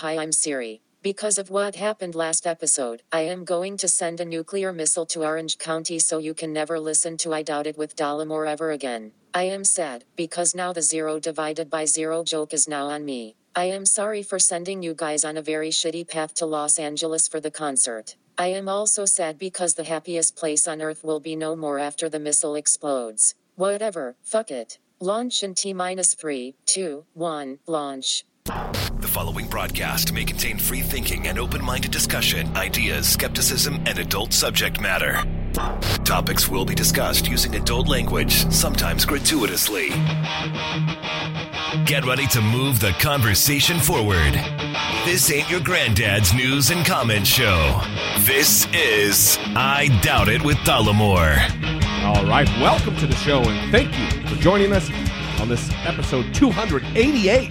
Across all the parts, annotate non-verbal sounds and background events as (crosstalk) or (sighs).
Hi, I'm Siri. Because of what happened last episode, I am going to send a nuclear missile to Orange County so you can never listen to I Doubt It with Dollemore ever again. I am sad, because now the zero divided by zero joke is now on me. I am sorry for sending you guys on a very shitty path to Los Angeles for the concert. I am also sad because the happiest place on earth will be no more after the missile explodes. Whatever, fuck it. Launch in T minus 3, 2, 1, launch. The following broadcast may contain free thinking and open minded discussion, ideas, skepticism, and adult subject matter. Topics will be discussed using adult language, sometimes gratuitously. Get ready to move the conversation forward. This ain't your granddad's news and comment show. This is I Doubt It with Dollemore. All right, welcome to the show, and thank you for joining us on this episode 288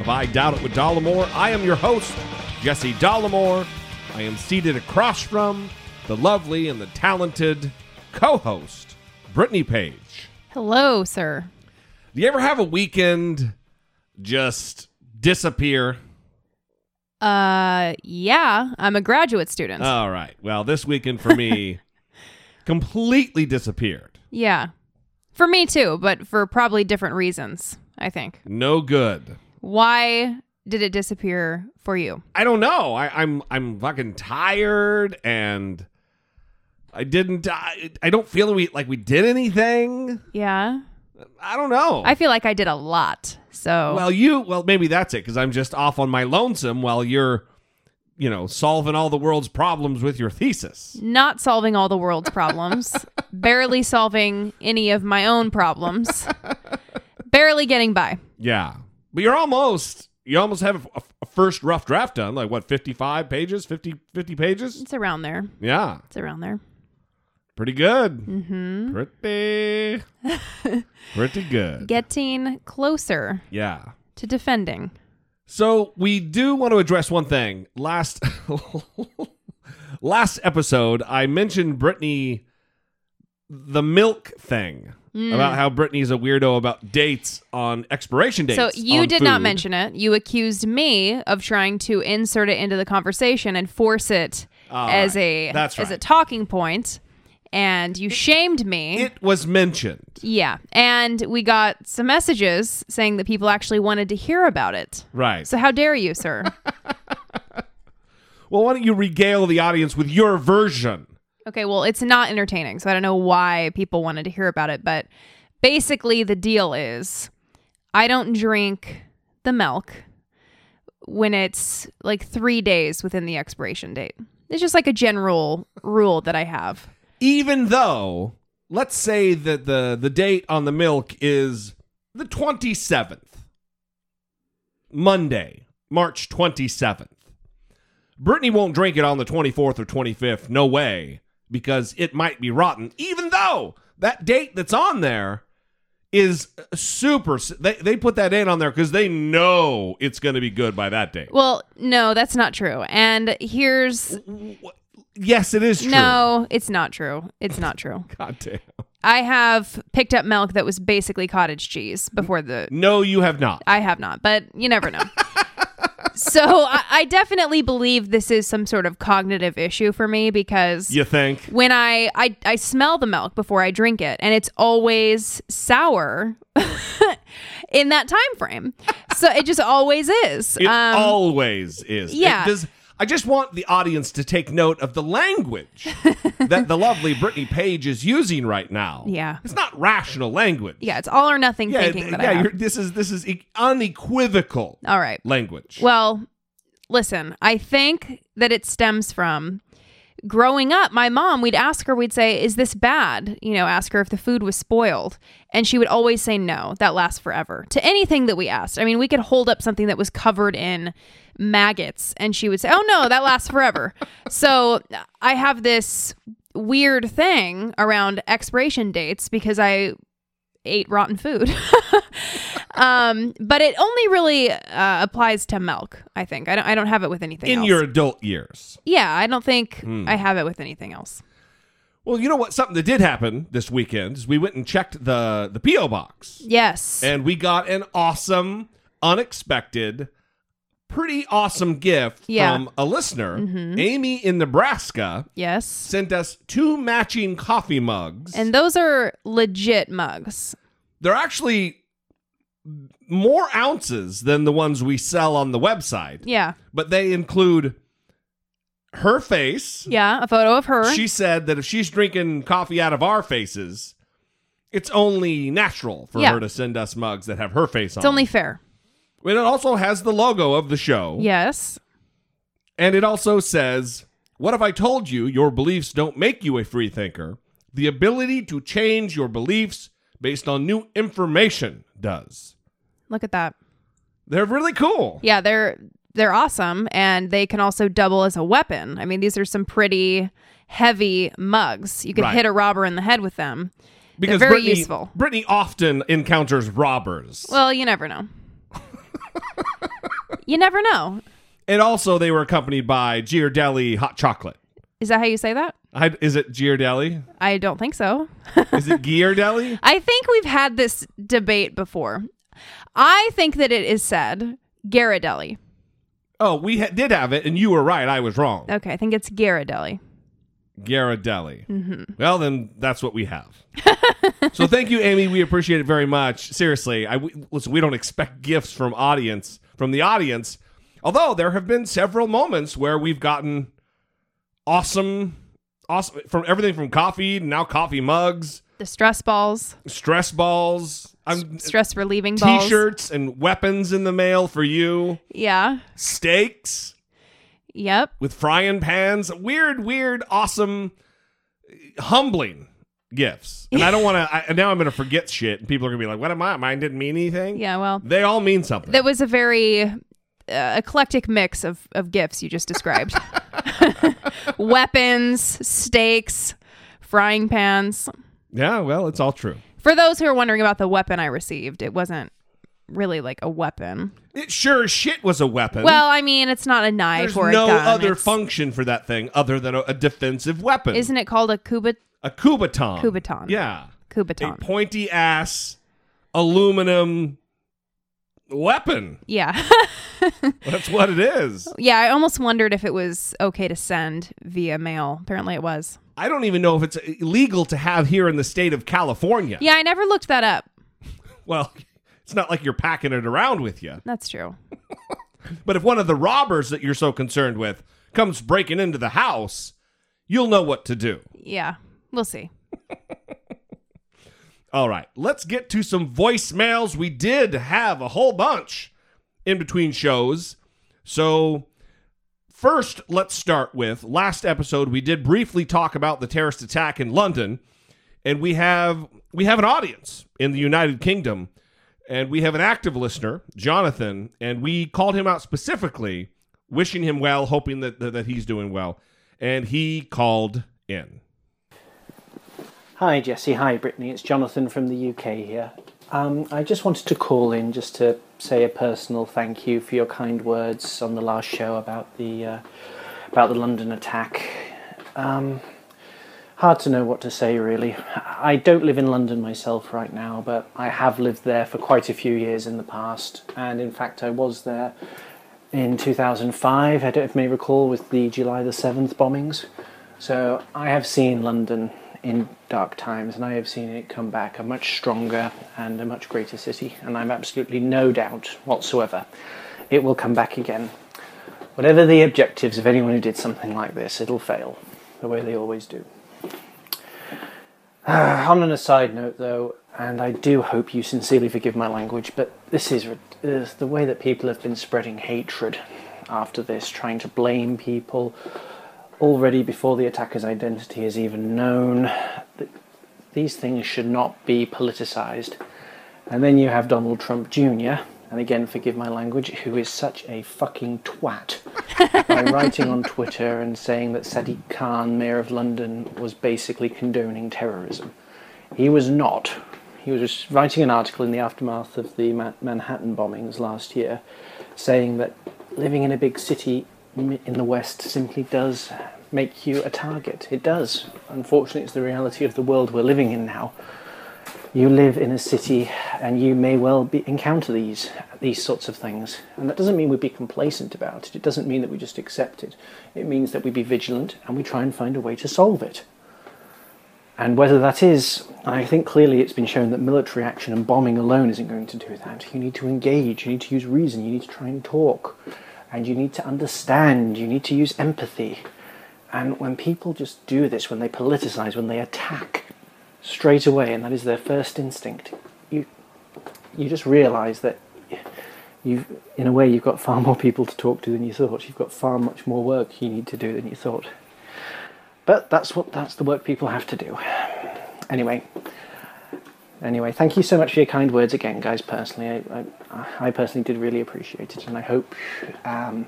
of I Doubt It with Dollemore. I am your host, Jesse Dollemore. I am seated across from the lovely and the talented co-host, Brittany Page. Hello, sir. Do you ever have a weekend just disappear? Uh, yeah, I'm a graduate student. All right. Well, this weekend for me (laughs) completely disappeared. yeah. For me too, but for probably different reasons, I think. No good. Why did it disappear for you? I don't know. I, I'm I'm fucking tired, and I didn't. I, I don't feel we like we did anything. Yeah. I don't know. I feel like I did a lot. So, well, you well maybe that's it because I'm just off on my lonesome while you're, you know, solving all the world's problems with your thesis. not solving all the world's problems, (laughs) barely solving any of my own problems, (laughs) barely getting by. Yeah, but you're almost you almost have a, a first rough draft done. Like what, 55 pages, 50, 50 pages? It's around there. Yeah, It's around there. pretty good. Mm-hmm. Pretty, (laughs) pretty good. Getting closer yeah. to defending. So we do want to address one thing. Last (laughs) last episode, I mentioned Brittany the milk thing about mm. how Brittany's a weirdo about dates on expiration dates. So you did not mention it. You accused me of trying to insert it into the conversation and force it All as right. a That's as a talking point, and you shamed me. It was mentioned. yeah, and we got some messages saying that people actually wanted to hear about it. Right. So how dare you, sir? (laughs) well, why don't you regale the audience with your version? Okay, well, it's not entertaining, so I don't know why people wanted to hear about it, but basically the deal is I don't drink the milk when it's like 3 days within the expiration date. It's just like a general rule that I have. Even though, let's say that the the date on the milk is the 27th. Monday, March 27th. Brittany won't drink it on the 24th or 25th. No way. Because it might be rotten. Even though that date that's on there is super. They, they put that in on there because they know it's going to be good by that date. Well, no, that's not true. And here's Yes, it is true. No, it's not true. It's not true. (laughs) God damn. I have picked up milk that was basically cottage cheese before the No, you have not. I have not, but you never know. (laughs) so I, I definitely believe this is some sort of cognitive issue for me because You think? when I, I I smell the milk before I drink it, and it's always sour (laughs) in that time frame. So it just always is. It Um, always is. yeah. It does, I just want the audience to take note of the language (laughs) that the lovely Brittany Page is using right now. Yeah. It's not rational language. yeah, it's all or nothing Yeah, thinking that yeah, I have. you're, this is this is e- unequivocal All right. language. Well, listen, I think that it stems from growing up. My mom, we'd ask her, we'd say, Is this bad? You know, ask her if the food was spoiled. And she would always say, No, that lasts forever to anything that we asked. I mean, we could hold up something that was covered in maggots and she would say, Oh, no, that lasts forever. (laughs) so I have this weird thing around expiration dates because I ate rotten food. (laughs) um, but it only really uh, applies to milk. I think I don't. I don't have it with anything in else. your adult years. yeah, I don't think Hmm. I have it with anything else. Well, you know what? Something that did happen this weekend is we went and checked the the PO box, Yes. and we got an awesome, unexpected pretty awesome gift Yeah. from a listener, mm-hmm. Amy in Nebraska, Yes. sent us two matching coffee mugs. And those are legit mugs. they're actually more ounces than the ones we sell on the website, Yeah. but they include her face. Yeah. A photo of her. She said that if she's drinking coffee out of our faces, it's only natural for Yeah. her to send us mugs that have her face on. it's only fair. And it also has the logo of the show. Yes. And it also says, What if I told you your beliefs don't make you a free thinker? The ability to change your beliefs based on new information does. Look at that. They're really cool. Yeah, they're they're awesome and they can also double as a weapon. I mean, these are some pretty heavy mugs. You could Right. hit a robber in the head with them. Because very Brittany, useful. Brittany often encounters robbers. Well, you never know. You never know. and also, they were accompanied by Ghirardelli hot chocolate. Is that how you say that? I, is it Ghirardelli? I don't think so. Is it Ghirardelli? (laughs) I think we've had this debate before. I think that it is said Ghirardelli. Oh, we ha- did have it, and you were right. I was wrong. Okay, I think it's Ghirardelli. Ghirardelli. Mm-hmm. Well, then that's what we have. (laughs) so thank you, Amy. We appreciate it very much. Seriously, I we, listen. We don't expect gifts from audience from the audience, although there have been several moments where we've gotten awesome, awesome from everything from coffee now coffee mugs, The stress balls, stress balls, I'm stress relieving t-shirts and weapons in the mail for you, Yeah. steaks Yep. with frying pans, weird, weird, awesome, humbling gifts. And I don't want to. Now I'm going to forget shit, and people are going to be like, "What am I? Mine didn't mean anything." Yeah. Well, They all mean something. that was a very uh, eclectic mix of, of gifts you just described (laughs) weapons, steaks, frying pans. yeah, well, it's all true. For those who are wondering about the weapon I received, it wasn't really like a weapon. It sure as shit was a weapon. Well, I mean, it's not a knife there's or a no gun. other It's- function for that thing other than a, a defensive weapon. Isn't it called a kubat a Kubotan? Kubotan. Yeah, a kubotan? pointy ass aluminum weapon. Yeah. (laughs) That's what it is. yeah, I almost wondered if it was okay to send via mail. Apparently it was. I don't even know if it's illegal to have here in the state of California. Yeah, I never looked that up. Well, it's not like you're packing it around with you. That's true. (laughs) But if one of the robbers that you're so concerned with comes breaking into the house, you'll know what to do. Yeah. We'll see. (laughs) All right, let's get to some voicemails. We did have a whole bunch in between shows. So, first, let's start with last episode we did briefly talk about the terrorist attack in London, and we have we have an audience in the United Kingdom, and we have an active listener, Jonathan, and we called him out specifically, wishing him well, hoping that that, that he's doing well, and he called in. Hi Jesse, hi Brittany, it's Jonathan from the UK here. Um, I just wanted to call in just to say a personal thank you for your kind words on the last show about the uh, about the London attack. Um, hard to know what to say really. I don't live in London myself right now, but I have lived there for quite a few years in the past, and in fact I was there in 2005. I don't if you may recall with the July the 7th bombings. So I have seen London in dark times, and I have seen it come back a much stronger and a much greater city, and I'm absolutely no doubt whatsoever it will come back again. Whatever the objectives of anyone who did something like this, it'll fail, the way they always do. (sighs) on an aside note, though, and I do hope you sincerely forgive my language, but this is, is the way that people have been spreading hatred after this, trying to blame people already before the attacker's identity is even known. These things should not be politicised. And then you have Donald Trump Jr., and again, forgive my language, who is such a fucking twat (laughs) by writing on Twitter and saying that Sadiq Khan, Mayor of London, was basically condoning terrorism. He was not. He was writing an article in the aftermath of the Ma- Manhattan bombings last year saying that living in a big city in the West simply does make you a target. It does. Unfortunately, it's the reality of the world we're living in now. You live in a city and you may well be, encounter these these sorts of things. And that doesn't mean we be complacent about it. It doesn't mean that we just accept it. It means that we be vigilant and we try and find a way to solve it. And whether that is, I think clearly it's been shown that military action and bombing alone isn't going to do that. You need to engage, you need to use reason, you need to try and talk, and you need to understand, you need to use empathy. And when people just do this, when they politicize, when they attack straight away, and that is their first instinct, you you just realize that you've, in a way, you've got far more people to talk to than you thought. You've got far much more work you need to do than you thought. But that's what that's the work people have to do. Anyway, anyway, thank you so much for your kind words again, guys. Personally, I, I, I personally did really appreciate it, and I hope, um,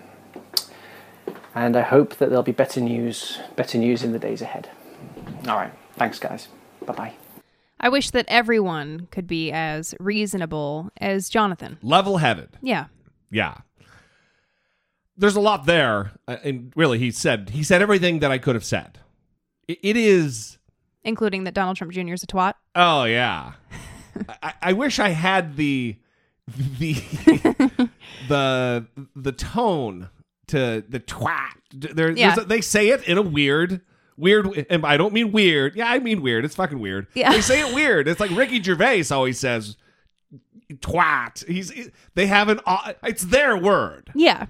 and I hope that there'll be better news, better news in the days ahead. All right, thanks, guys. Bye bye. I wish that everyone could be as reasonable as Jonathan. Level headed. Yeah. Yeah. There's a lot there. uh, And really, he said he said everything that I could have said. It- it is. Including that Donald Trump Jr. is a twat. Oh yeah. (laughs) I, I wish I had the the (laughs) the the tone to the twat. There, Yeah. a- they say it in a weird. Weird, and I don't mean weird. Yeah, I mean weird. It's fucking weird. Yeah. They say it weird. It's like Ricky Gervais always says, "twat." He's they have an. Uh, it's their word. Yeah.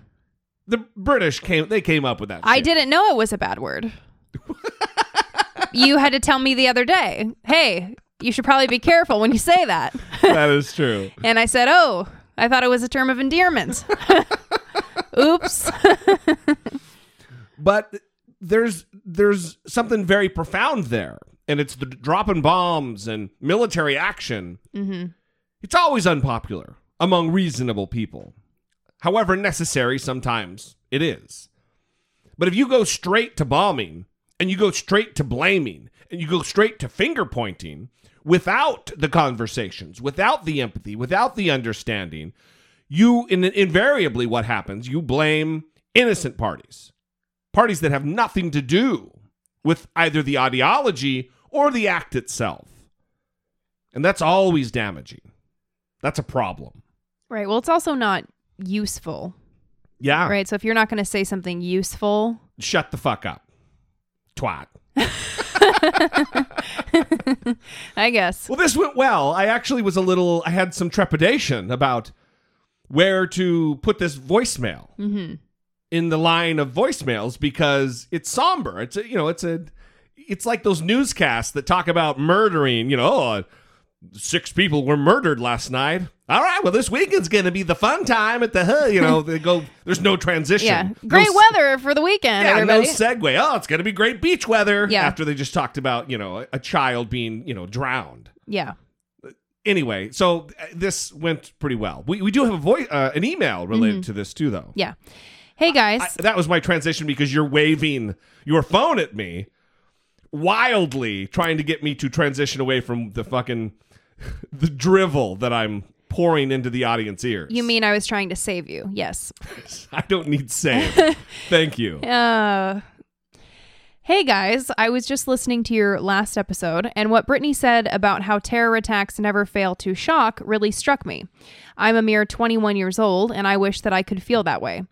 The British came. They came up with that. I shit. didn't know it was a bad word. you had to tell me the other day, hey, you should probably be careful when you say that. (laughs) That is true. (laughs) And I said, oh, I thought it was a term of endearment. (laughs) Oops. but there's there's something very profound there. And it's the dropping bombs and military action. Hmm it's always unpopular among reasonable people however necessary sometimes it is. But if you go straight to bombing and you go straight to blaming and you go straight to finger pointing without the conversations without the empathy without the understanding you in, invariably what happens you blame innocent parties parties that have nothing to do with either the ideology or the act itself. And that's always damaging. That's a problem. Right. Well, it's also not useful. Yeah. Right. So if you're not going to say something useful, Shut the fuck up. Twat. (laughs) I guess. Well, this went well. I actually was a little, I had some trepidation about where to put this voicemail hmm in the line of voicemails because it's somber. It's a, you know, it's a, it's like those newscasts that talk about murdering, you know, oh, six people were murdered last night. All right, well, this weekend's going to be the fun time at the, huh, you know, they go, (laughs) there's no transition. Yeah. Great s- weather for the weekend, Yeah, everybody. no segue. Oh, it's going to be great beach weather. Yeah. After they just talked about, you know, a, child being, you know, drowned. yeah. Anyway, so uh, this went pretty well. We, we do have a voice, uh, an email related to this too, though. Mm-hmm. Yeah. Hey, guys. I, that was my transition because you're waving your phone at me wildly trying to get me to transition away from the fucking (laughs) the drivel that I'm pouring into the audience ears. you mean I was trying to save you? Yes. (laughs) I don't need save. (laughs) Thank you. Uh, hey guys, I was just listening to your last episode, and what Brittany said about how terror attacks never fail to shock really struck me. I'm a mere 21 years old, and I wish that I could feel that way.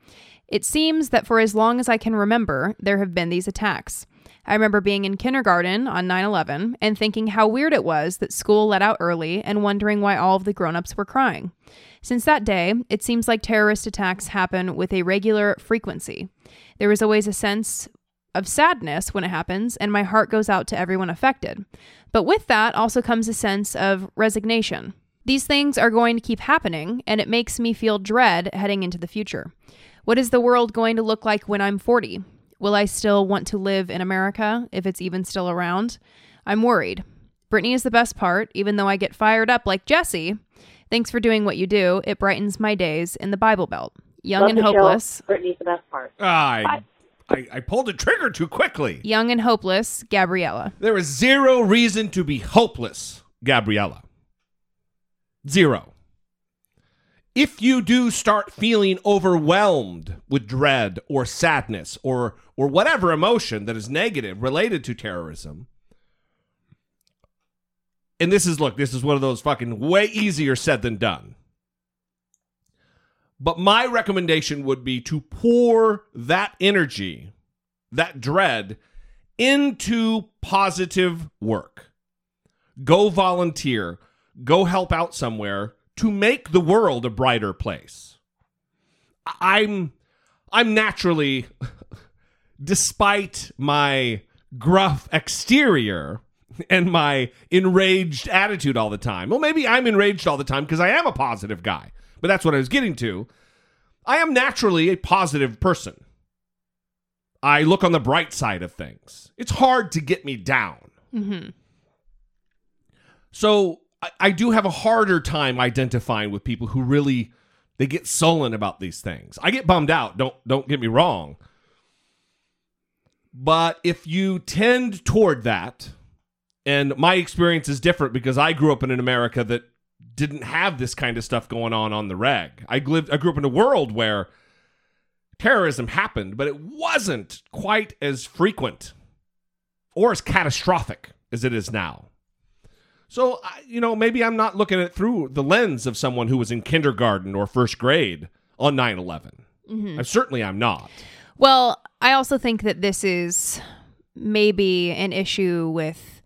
It seems that for as long as I can remember, there have been these attacks. I remember being in kindergarten on 9 11 and thinking how weird it was that school let out early and wondering why all of the grown ups were crying. Since that day, it seems like terrorist attacks happen with a regular frequency. There is always a sense of sadness when it happens, and my heart goes out to everyone affected. But with that also comes a sense of resignation. These things are going to keep happening, and it makes me feel dread heading into the future. What is the world going to look like when I'm 40? Will I still want to live in America if it's even still around? I'm worried. Brittany is the best part, even though I get fired up like Jesse. Thanks for doing what you do. It brightens my days in the Bible Belt. Young Love and the show. hopeless. Brittany's the best part. I, I I pulled the trigger too quickly. Young and hopeless, Gabriella. There is zero reason to be hopeless, Gabriella. Zero. If you do start feeling overwhelmed with dread or sadness or or whatever emotion that is negative related to terrorism, and this is look, this is one of those fucking way easier said than done. But my recommendation would be to pour that energy, that dread, into positive work. Go volunteer, go help out somewhere to make the world a brighter place. I'm I'm naturally (laughs) despite my gruff exterior and my enraged attitude all the time. Well, maybe I'm enraged all the time because I am a positive guy, but that's what I was getting to. I am naturally a positive person. I look on the bright side of things. It's hard to get me down. Mm-hmm. So I, do have a harder time identifying with people who really they get sullen about these things. I get bummed out. Don't don't get me wrong. But if you tend toward that, and my experience is different because I grew up in an America that didn't have this kind of stuff going on on the reg. I lived I grew up in a world where terrorism happened, but it wasn't quite as frequent or as catastrophic as it is now. So, you know, maybe I'm not looking at it through the lens of someone who was in kindergarten or first grade on 9 11. Mm-hmm. I certainly I'm not. Well, I also think that this is maybe an issue with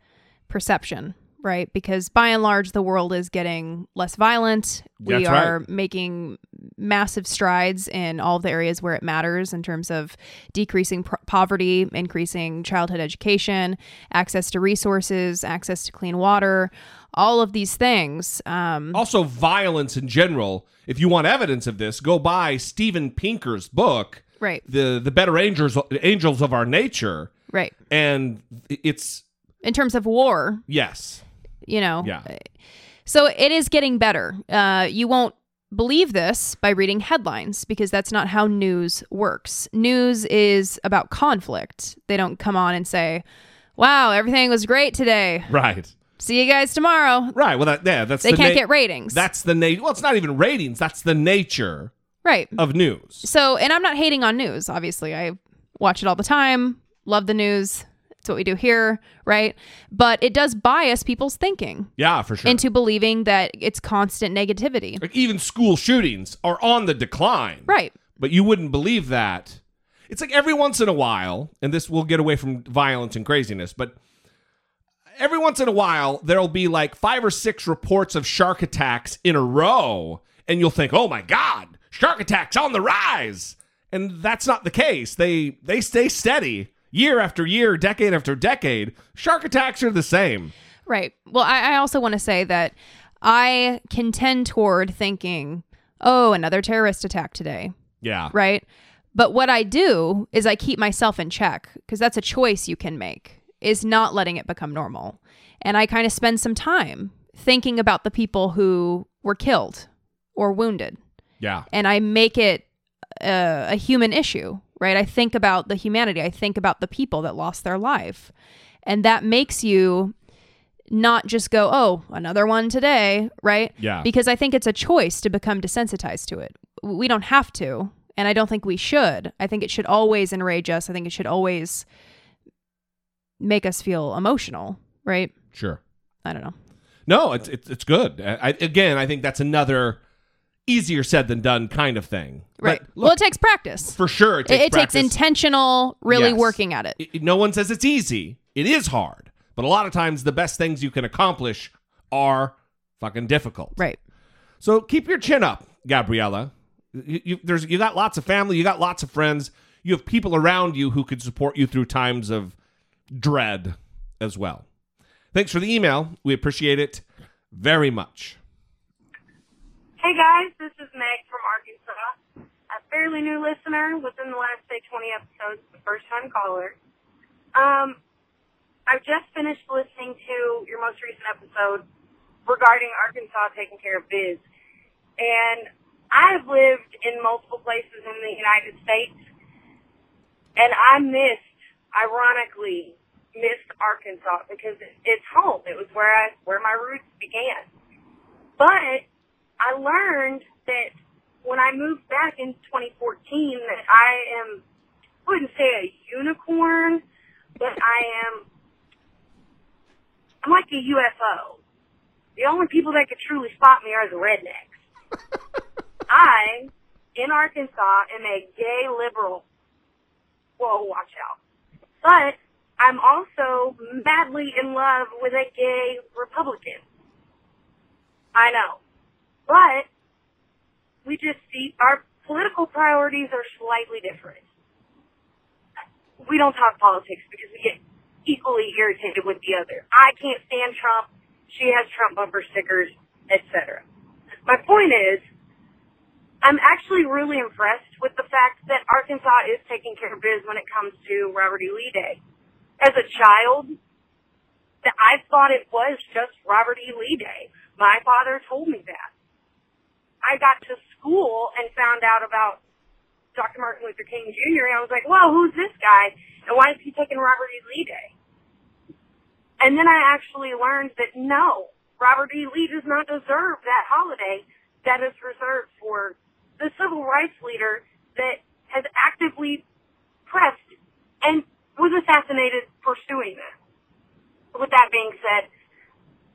perception, right? Because by and large, the world is getting less violent. We That's right. are making massive strides in all the areas where it matters in terms of decreasing pro- poverty, increasing childhood education, access to resources, access to clean water, all of these things. Um, Also, violence in general. If you want evidence of this, go buy Steven Pinker's book, right, the the Better Angels Angels of Our Nature, right. and it's In terms of war, yes, you know, yeah, So it is getting better. Uh, you won't believe this by reading headlines because that's not how news works. News is about conflict. They don't come on and say, "Wow, everything was great today. right, See you guys tomorrow." right. Well, that yeah, that's They the can't na- get ratings. That's the nature. Well, it's not even ratings. That's the nature right. of news. So, and I'm not hating on news. Obviously, I watch it all the time. Love the news. It's what we do here, right? But it does bias people's thinking Yeah, for sure. into believing that it's constant negativity. like even school shootings are on the decline. Right. But you wouldn't believe that. It's like every once in a while, and this will get away from violence and craziness, but every once in a while, there'll be like five or six reports of shark attacks in a row, and you'll think, oh my God, shark attacks on the rise. And that's not the case. They they stay steady year after year, decade after decade. Shark attacks are the same. Right. Well, I, I also want to say that I can tend toward thinking, oh, another terrorist attack today, Yeah. right? But what I do is I keep myself in check because that's a choice you can make, is not letting it become normal. And I kind of spend some time thinking about the people who were killed or wounded. Yeah. And I make it a, a human issue, right? I think about the humanity. I think about the people that lost their life. And that makes you not just go, oh, another one today, right? Yeah. Because I think it's a choice to become desensitized to it. We don't have to. And I don't think we should. I think it should always enrage us. I think it should always make us feel emotional, right? Sure. I don't know. No, it's it's, it's good. I, I- again, I think that's another easier said than done kind of thing. Right. look, well, it takes practice. for sure, it It, takes it takes intentional, really Yes. working at it. It- no one says it's easy. It is hard, but a lot of times the best things you can accomplish are fucking difficult. Right. So keep your chin up, Gabriella. You, you, there's you got lots of family, you got lots of friends, you have people around you who could support you through times of dread as well. Thanks for the email. We appreciate it very much. Hey guys, this is Meg from Arkansas. A fairly new listener within the last say 20 episodes, the first time caller. Um, I've just finished listening to your most recent episode regarding Arkansas taking care of biz. And I have lived in multiple places in the United States and I missed, ironically, missed Arkansas because it's home. It was where I, where my roots began. But I learned that when I moved back in 2014 that I am, I wouldn't say a unicorn, but I am, I'm like a UFO. the only people that could truly spot me are the rednecks. (laughs) I, in Arkansas, am a gay liberal. Whoa, watch out. But I'm also madly in love with a gay Republican. I know. But we just see our political priorities are slightly different. We don't talk politics because we get equally irritated with the other. I can't stand Trump. She has Trump bumper stickers, etc. My point is, I'm actually really impressed with the fact that Arkansas is taking care of biz when it comes to Robert E. Lee Day. As a child, I thought it was just Robert E. Lee Day. My father told me that. I got to school and found out about Dr. Martin Luther King Jr. and I was like, whoa, who's this guy? And why is he taking Robert E. Lee Day? And then I actually learned that no, Robert E. Lee does not deserve that holiday that is reserved for the civil rights leader that has actively pressed and was assassinated pursuing that. With that being said,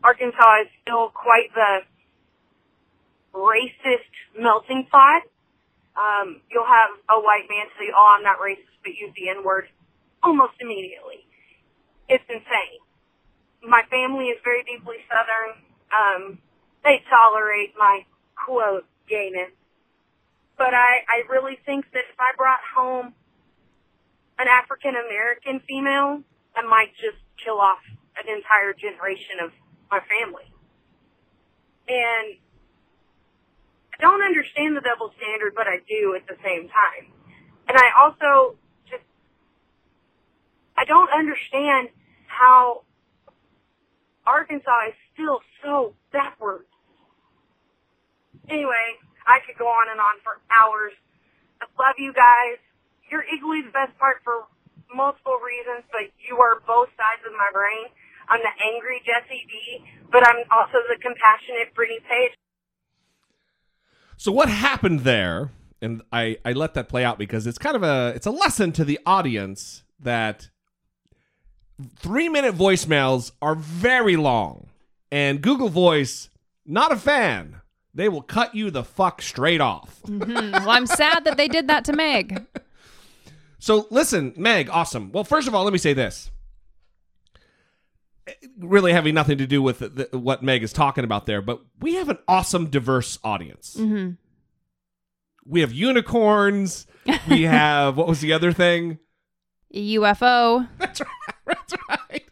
Arkansas is still quite the racist melting pot. Um, you'll have a white man say, oh, I'm not racist, but use the N-word almost immediately. It's insane. My family is very deeply Southern. Um, they tolerate my, quote, gayness. But I, I really think that if I brought home an African American female, I might just kill off an entire generation of my family. And I don't understand the double standard, but I do at the same time. And I also just, I don't understand how Arkansas is still so backwards. Anyway, I could go on and on for hours. I love you guys. You're equally the best part for multiple reasons, but you are both sides of my brain. I'm the angry Jesse D, but I'm also the compassionate Brittany Page. So what happened there? And I I let that play out because it's kind of a it's a lesson to the audience that three minute voicemails are very long, and Google Voice not a fan. They will cut you the fuck straight off. (laughs) Mhm. Well, I'm sad that they did that to Meg. (laughs) So listen, Meg, awesome. Well, first of all, let me say this. Really having nothing to do with the, the, what Meg is talking about there, but we have an awesome, diverse audience. hmm We have unicorns. We (laughs) have what was the other thing? UFO. (laughs) That's right. That's right.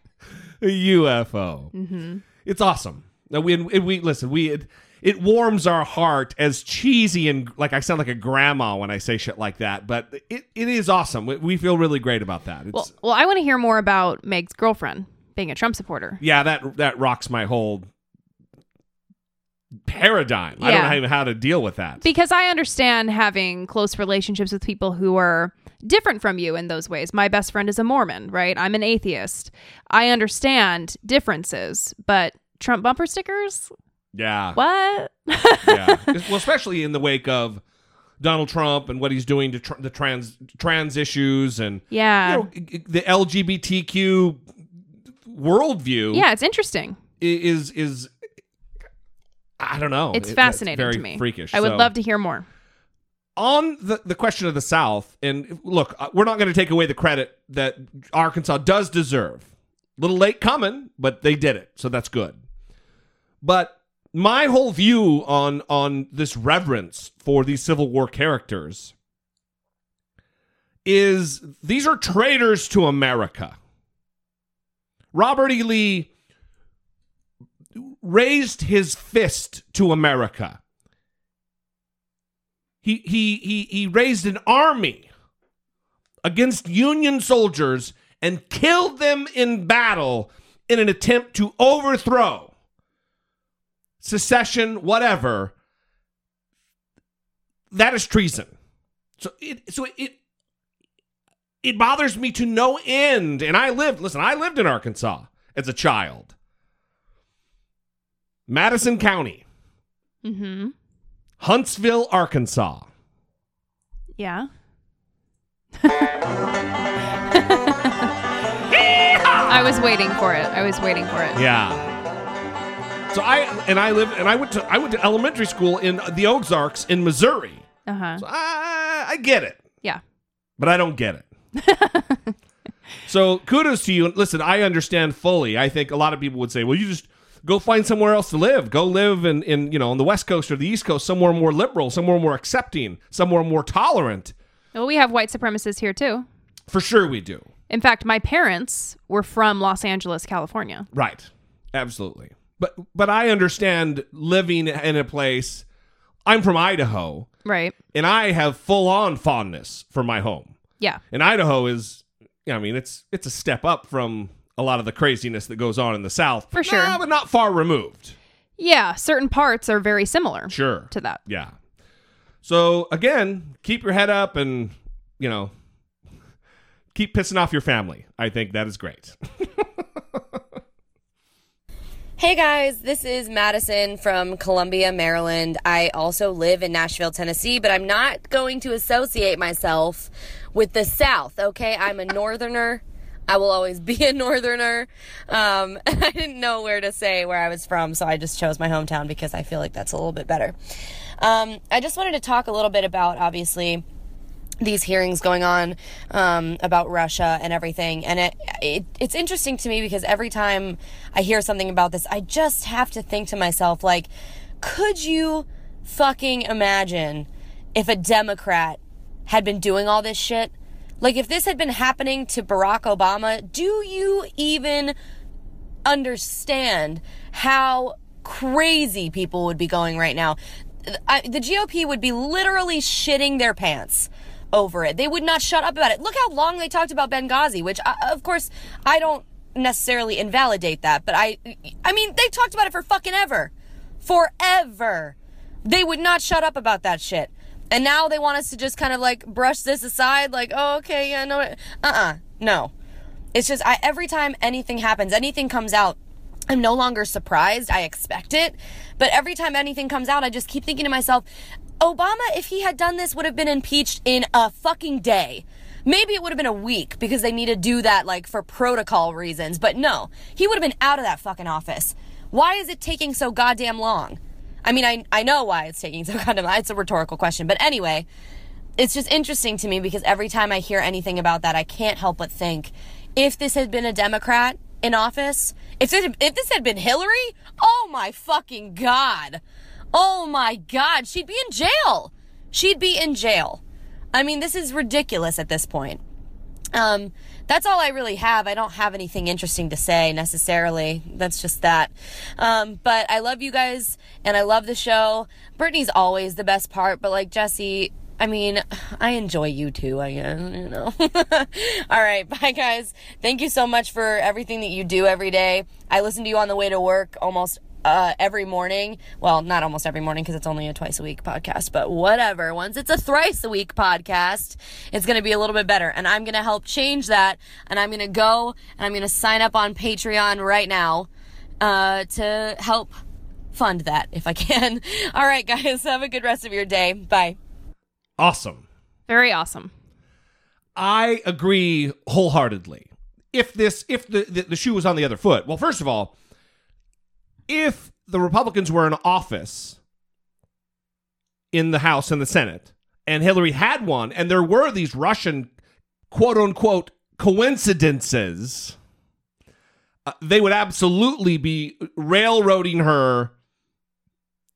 A UFO. hmm It's awesome. Now we we listen. We it, it warms our heart as cheesy and like I sound like a grandma when I say shit like that, but it, it is awesome. We, we feel really great about that. It's, Well, well, I want to hear more about Meg's girlfriend being a Trump supporter. yeah, that that rocks my whole paradigm. I don't know how, how to deal with that. Because I understand having close relationships with people who are different from you in those ways. My best friend is a Mormon, right? I'm an atheist. I understand differences, but Trump bumper stickers? yeah, What? yeah. (laughs) well, especially in the wake of Donald Trump and what he's doing to tr- the trans trans issues and yeah. you know, the LGBTQ worldview. yeah, it's interesting. is is I don't know. It's It- fascinating to me. Freakish. I would So, love to hear more. on the the question of the South. And look, uh, we're not going to take away the credit that Arkansas does deserve. A little late coming, but they did it, so that's good. But my whole view on on this reverence for these Civil War characters is these are traitors to America. Robert E. Lee raised his fist to America. He he he he raised an army against Union soldiers and killed them in battle in an attempt to overthrow secession, whatever. That is treason. So it so it it bothers me to no end. And I lived, listen, I lived in Arkansas as a child. Madison County, Mm-hmm. Huntsville, Arkansas. Yeah. (laughs) I was waiting for it. I was waiting for it. Yeah. So I and I live and I went to I went to elementary school in the Ozarks in Missouri. Uh huh. So I, I get it, Yeah. but I don't get it. (laughs) so kudos to you. Listen, I understand fully. I think a lot of people would say, "Well, you just go find somewhere else to live. Go live in, in you know on the West Coast or the East Coast, somewhere more liberal, somewhere more accepting, somewhere more tolerant." Well, we have white supremacists here too. For sure, we do. In fact, my parents were from Los Angeles, California. Right. Absolutely. But but I understand living in a place. I'm from Idaho, Right. and I have full on fondness for my home. Yeah. And Idaho is, I mean, it's it's a step up from a lot of the craziness that goes on in the South. For sure. Nah, but not far removed. Yeah. Certain parts are very similar Sure. to that. Yeah. So again, keep your head up and you know keep pissing off your family. I think that is great. (laughs) Hey guys, this is Madison from Columbia, Maryland. I also live in Nashville, Tennessee, but I'm not going to associate myself with the South, okay? I'm a northerner. I will always (laughs) be a northerner. Um, (laughs) I didn't know where to say where I was from, so I just chose my hometown because I feel like that's a little bit better. Um, I just wanted to talk a little bit about, obviously, these hearings going on um, about Russia and everything, and it, it it's interesting to me because every time I hear something about this, I just have to think to myself, like, could you fucking imagine if a Democrat had been doing all this shit? Like, if this had been happening to Barack Obama, do you even understand how crazy people would be going right now? I, the GOP would be literally shitting their pants over it. They would not shut up about it. Look how long they talked about Benghazi, which I, of course I don't necessarily invalidate that, but I I mean they talked about it for fucking ever. Forever. They would not shut up about that shit. And now they want us to just kind of like brush this aside like, "Oh, okay, yeah, no. Uh-uh. No. It's just I every time anything happens, anything comes out, I'm no longer surprised. I expect it. But every time anything comes out, I just keep thinking to myself, Obama, if he had done this, would have been impeached in a fucking day. Maybe it would have been a week because they need to do that like for protocol reasons. But no, he would have been out of that fucking office. Why is it taking so goddamn long? I mean, I, I know why it's taking so (laughs) goddamn long. It's a rhetorical question. But anyway, it's just interesting to me because every time I hear anything about that, I can't help but think if this had been a Democrat in office, if this, if this had been Hillary, oh my fucking God. Oh my God. She'd be in jail. She'd be in jail. I mean, this is ridiculous at this point. Um, that's all I really have. I don't have anything interesting to say necessarily. That's just that. Um, but I love you guys and I love the show. Brittany's always the best part, but like Jesse, I mean, I enjoy you too, I guess, you know. (laughs) All right, bye guys. Thank you so much for everything that you do every day. I listen to you on the way to work almost uh, every morning. Well, not almost every morning because it's only a twice a week podcast, but whatever. Once it's a thrice a week podcast, it's going to be a little bit better. And I'm going to help change that. And I'm going to go and I'm going to sign up on Patreon right now uh, to help fund that if I can. (laughs) All right, guys, have a good rest of your day. Bye. Awesome. Very awesome. I agree wholeheartedly. If this, if the, the, the shoe was on the other foot, well, first of all, if the Republicans were in office in the House and the Senate, and Hillary had one, and there were these Russian quote unquote coincidences, uh, they would absolutely be railroading her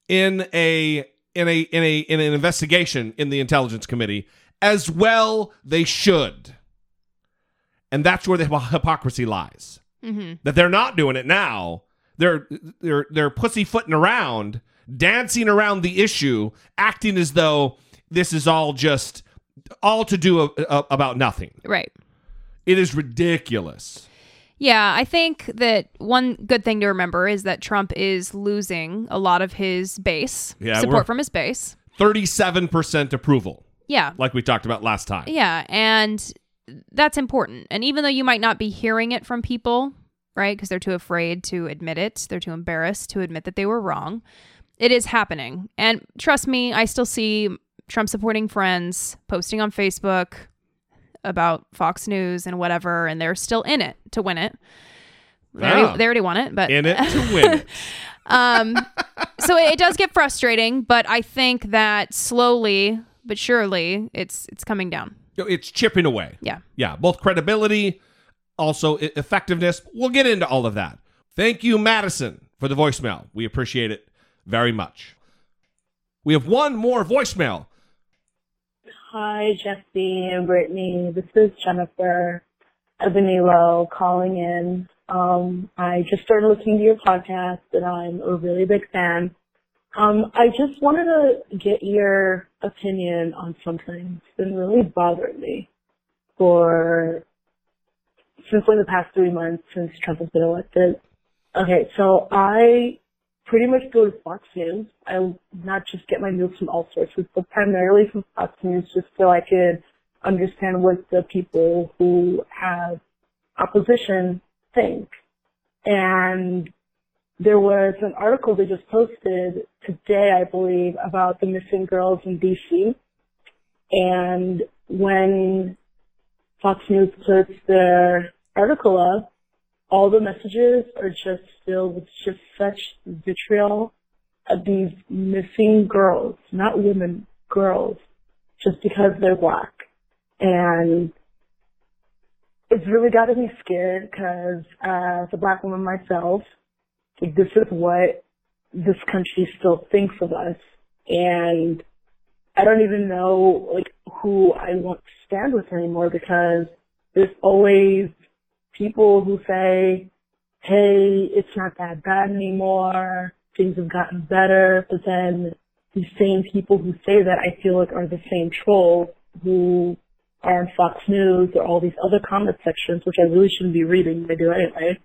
in a in a in a in an investigation in the intelligence committee as well they should and that's where the hypocrisy lies Mm-hmm. that they're not doing it now they're they're they're pussyfooting around dancing around the issue acting as though this is all just all to do a, a- about nothing Right. it is ridiculous Yeah, I think that one good thing to remember is that Trump is losing a lot of his base, Yeah, support from his base. 37% approval Yeah. like we talked about last time Yeah, and that's important. And even though you might not be hearing it from people, right, because they're too afraid to admit it, they're too embarrassed to admit that they were wrong, it is happening. And trust me, I still see Trump supporting friends posting on Facebook about Fox News and whatever, and they're still in it to win it. They, Ah. already, they already won it, but in it to win it (laughs) Um, so it, it does get frustrating, but I think that slowly but surely it's it's coming down. It's chipping away. Yeah. Yeah, both credibility, also effectiveness. We'll get into all of that. Thank you, Madison, for the voicemail. We appreciate it very much. We have one more voicemail. Hi, Jesse and Brittany. This is Jennifer Ebenilo calling in. Um, I just started listening to your podcast and I'm a really big fan. Um, I just wanted to get your opinion on something that's been really bothering me for since like the past three months since Trump has been elected. Okay, so I pretty much go to Fox News. I not just get my news from all sources, but primarily from Fox News just so I could understand what the people who have opposition think. And there was an article they just posted today, I believe, about the missing girls in DC. And when Fox News puts their article up, all the messages are just filled with just such vitriol of these missing girls, not women, girls, just because they're black. And it's really got me scared because uh, as a black woman myself, this is what this country still thinks of us. And I don't even know like who I want to stand with anymore because there's always people who say, hey, it's not that bad anymore. Things have gotten better. But then these same people who say that I feel like are the same trolls who are on Fox News or all these other comment sections, which I really shouldn't be reading. I do anyway.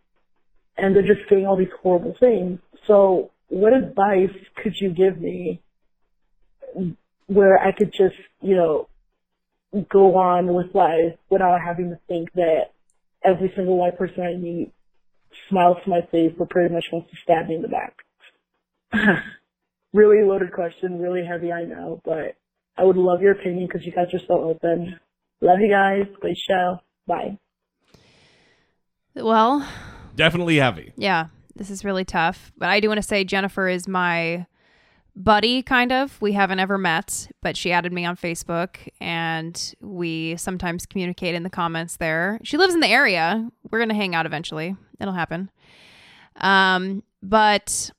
And they're just saying all these horrible things. So what advice could you give me where I could just, you know, go on with life without having to think that every single white person I meet smiles to my face but pretty much wants to stab me in the back. (laughs) really loaded question, really heavy, I know, but I would love your opinion because you guys are so open. Love you guys. Great show. Bye. Well, Definitely heavy. yeah, this is really tough. But I do want to say Jennifer is my buddy, kind of. We haven't ever met, but she added me on Facebook and we sometimes communicate in the comments there. She lives in the area. We're going to hang out eventually. It'll happen. Um, but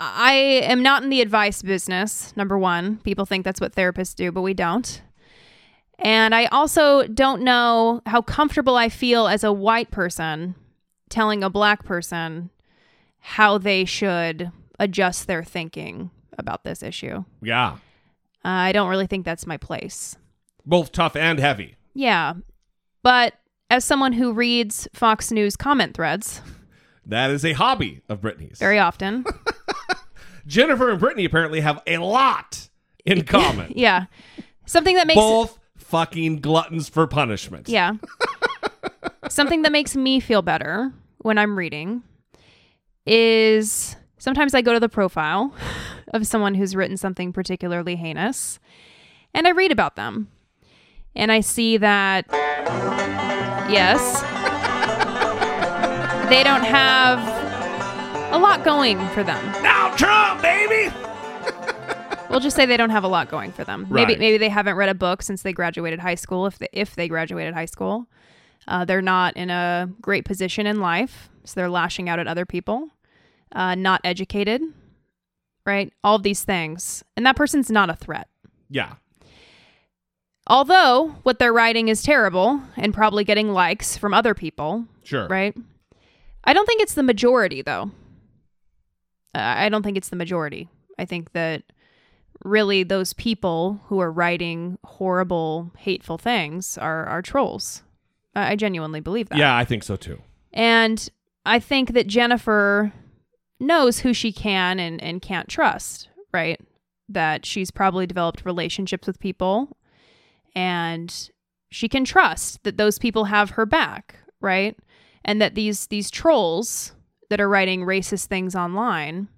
I am not in the advice business. Number one, people think that's what therapists do, but we don't. And I also don't know how comfortable I feel as a white person telling a black person how they should adjust their thinking about this issue. Yeah. Uh, I don't really think that's my place. Both tough and heavy. Yeah. But as someone who reads Fox News comment threads That is a hobby of Brittany's. very often, (laughs) Jennifer and Brittany apparently have a lot in (laughs) common. yeah. Something that makes Both fucking gluttons for punishment. Yeah. (laughs) Something that makes me feel better when I'm reading is sometimes I go to the profile of someone who's written something particularly heinous and I read about them. And I see that, yes, they don't have a lot going for them. Now Trump, baby! We'll just say they don't have a lot going for them. Maybe maybe they haven't read a book since they graduated high school. If they, if they graduated high school, uh, they're not in a great position in life, so they're lashing out at other people. Uh, not educated, right? All these things, and that person's not a threat. Yeah. Although what they're writing is terrible and probably getting likes from other people, Sure. right? I don't think it's the majority, though. Uh, I don't think it's the majority. I think that really those people who are writing horrible, hateful things are are trolls. I genuinely believe that. Yeah, I think so too. And I think that Jennifer knows who she can and, and can't trust, right? That she's probably developed relationships with people and she can trust that those people have her back, right? And that these these trolls that are writing racist things online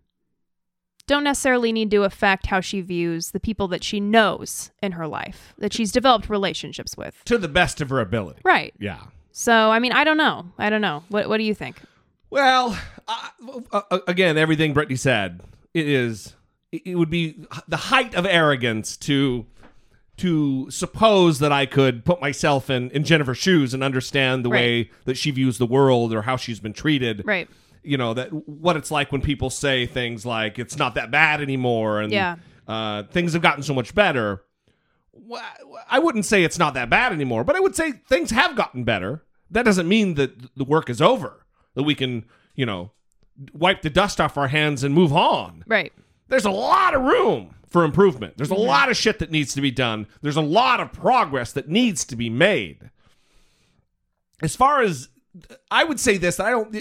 don't necessarily need to affect how she views the people that she knows in her life, that she's developed relationships with. To the best of her ability. Right. Yeah. So, I mean, I don't know. I don't know. What what do you think? Well, uh, uh, again, everything Brittany said, it is. It would be the height of arrogance to to suppose that I could put myself in in Jennifer's shoes and understand the Right. way that she views the world or how she's been treated. Right. You know that what it's like when people say things like "it's not that bad anymore" and Yeah. uh, things have gotten so much better. I wouldn't say it's not that bad anymore, but I would say things have gotten better. That doesn't mean that the work is over. That we can, you know, wipe the dust off our hands and move on. Right. There's a lot of room for improvement. There's a mm-hmm. lot of shit that needs to be done. There's a lot of progress that needs to be made. As far as I would say this, I don't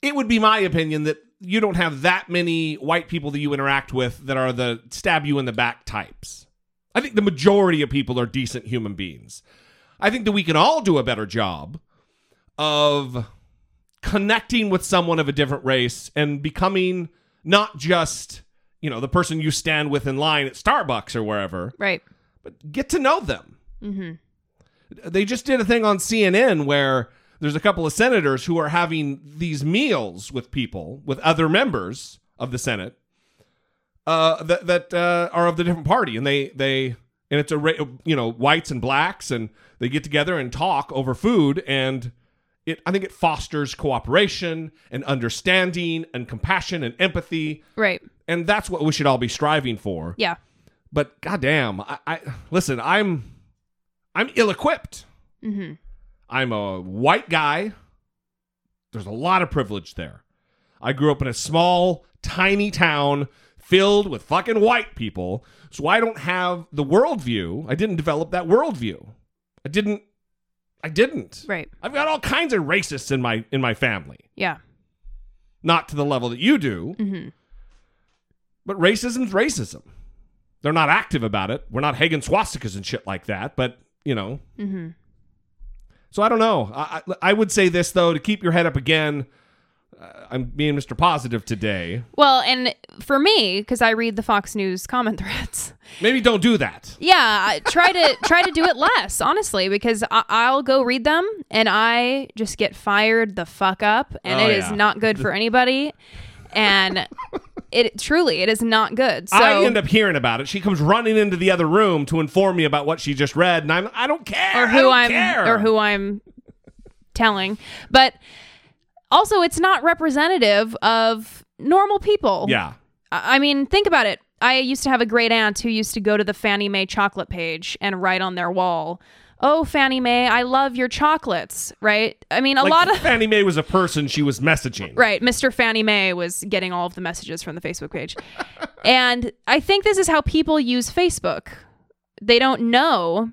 it would be my opinion that you don't have that many white people that you interact with that are the stab you in the back types. I think the majority of people are decent human beings. I think that we can all do a better job of connecting with someone of a different race and becoming not just, you know, the person you stand with in line at Starbucks or wherever, Right. but get to know them. They just did a thing on CNN where there's a couple of senators who are having these meals with people, with other members of the Senate, uh, that that uh, are of the different party, and they they and it's a you know whites and blacks, and they get together and talk over food, and it I think it fosters cooperation and understanding and compassion and empathy, Right. and that's what we should all be striving for Yeah. but goddamn, I, I listen. I'm I'm ill-equipped. Mm-hmm. I'm a white guy. There's a lot of privilege there. I grew up in a small, tiny town filled with fucking white people, so I don't have the worldview. I didn't develop that worldview. I didn't. I didn't. Right. I've got all kinds of racists in my in my family. Yeah. Not to the level that you do. Mm-hmm. But racism's racism. They're not active about it. We're not Hagen swastikas and shit like that. But you know, Mm-hmm. so I don't know. I, I, I would say this though to keep your head up again. I'm being Mr. Positive today. Well, and for me, because I read the Fox News comment (laughs) threads, Maybe don't do that. yeah, try to try to do it less, honestly, because I- I'll go read them and I just get fired the fuck up, and Oh, it is yeah. not good for anybody. And it truly, it is not good. So I end up hearing about it. She comes running into the other room to inform me about what she just read, and I'm I don't care. or who I'm care. or who I'm telling. But also it's not representative of normal people. Yeah. I I mean, think about it. I used to have a great aunt who used to go to the Fannie May chocolate page and write on their wall, "Oh, Fannie May, I love your chocolates." Right? I mean, a Like, lot of Fannie May was a person she was messaging. Right. Mr. Fannie May was getting all of the messages from the Facebook page. (laughs) and I think this is how people use Facebook. They don't know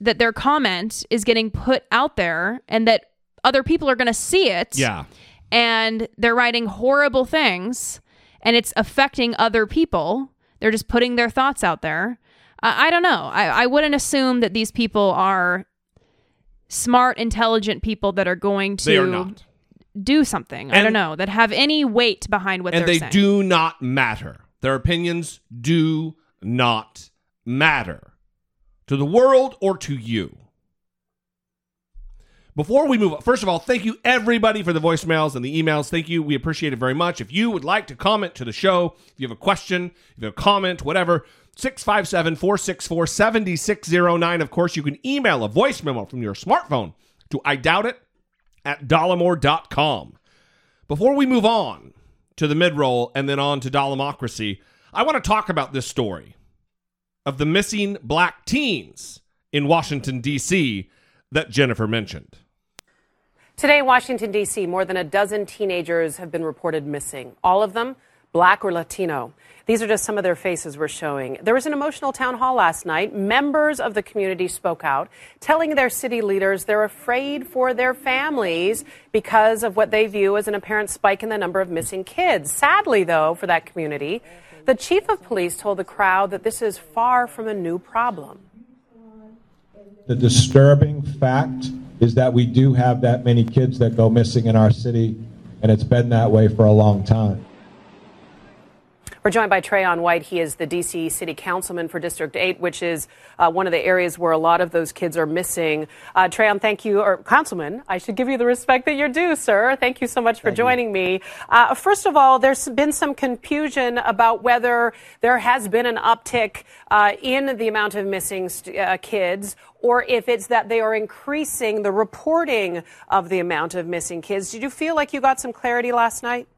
that their comment is getting put out there and that other people are going to see it. Yeah. And they're writing horrible things and it's affecting other people. They're just putting their thoughts out there. I I don't know. I, I wouldn't assume that these people are smart, intelligent people that are going to They are not. do something. I don't know that have any weight behind what and they're they saying. do not matter. Their opinions do not matter to the world or to you. Before we move on, first of all, thank you everybody for the voicemails and the emails. Thank you. We appreciate it very much. If you would like to comment to the show, if you have a question, if you have a comment, whatever, 657 464 7609. Of course, you can email a voice memo from your smartphone to I doubt it at dollemore.com. Before we move on to the mid roll and then on to Dollemocracy, I want to talk about this story of the missing black teens in Washington, D.C. that Jennifer mentioned. Today in Washington, D.C., more than a dozen teenagers have been reported missing, all of them black or Latino. These are just some of their faces we're showing. There was an emotional town hall last night. Members of the community spoke out, telling their city leaders they're afraid for their families because of what they view as an apparent spike in the number of missing kids. Sadly, though, for that community, the chief of police told the crowd that this is far from a new problem. The disturbing fact is that we do have that many kids that go missing in our city, and it's been that way for a long time. We're joined by Trayon White. He is the D.C. City Councilman for District 8, which is uh, one of the areas where a lot of those kids are missing. Uh, Trayon, thank you, or Councilman, I should give you the respect that you're due, sir. Thank you so much for thank joining you. me. Uh, first of all, there's been some confusion about whether there has been an uptick uh, in the amount of missing uh, kids or if it's that they are increasing the reporting of the amount of missing kids. Did you feel like you got some clarity last night?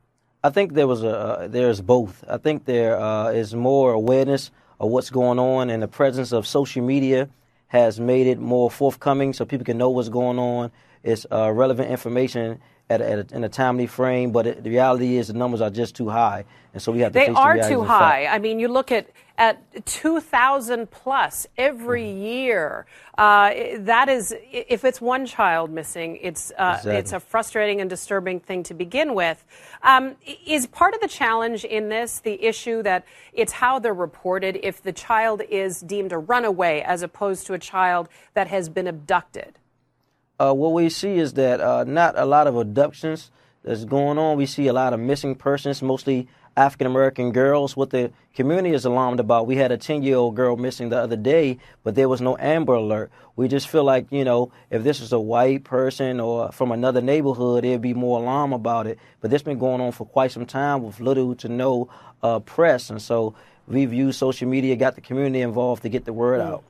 I think there was a uh, there's both. I think there uh, is more awareness of what's going on, and the presence of social media has made it more forthcoming, so people can know what's going on. It's uh, relevant information at, a, at a, in a timely frame, but it, the reality is the numbers are just too high, and so we have to. They are the too high. I mean, you look at at 2,000 plus every mm-hmm. year. Uh, that is, if it's one child missing, it's uh, exactly. it's a frustrating and disturbing thing to begin with. Um, is part of the challenge in this the issue that it's how they're reported? If the child is deemed a runaway as opposed to a child that has been abducted uh, what we see is that uh, not a lot of abductions that's going on. We see a lot of missing persons, mostly African American girls. What the community is alarmed about, we had a 10 year old girl missing the other day, but there was no Amber Alert. We just feel like, you know, if this was a white person or from another neighborhood, there'd be more alarm about it. But this has been going on for quite some time with little to no uh, press. And so we've used social media, got the community involved to get the word out.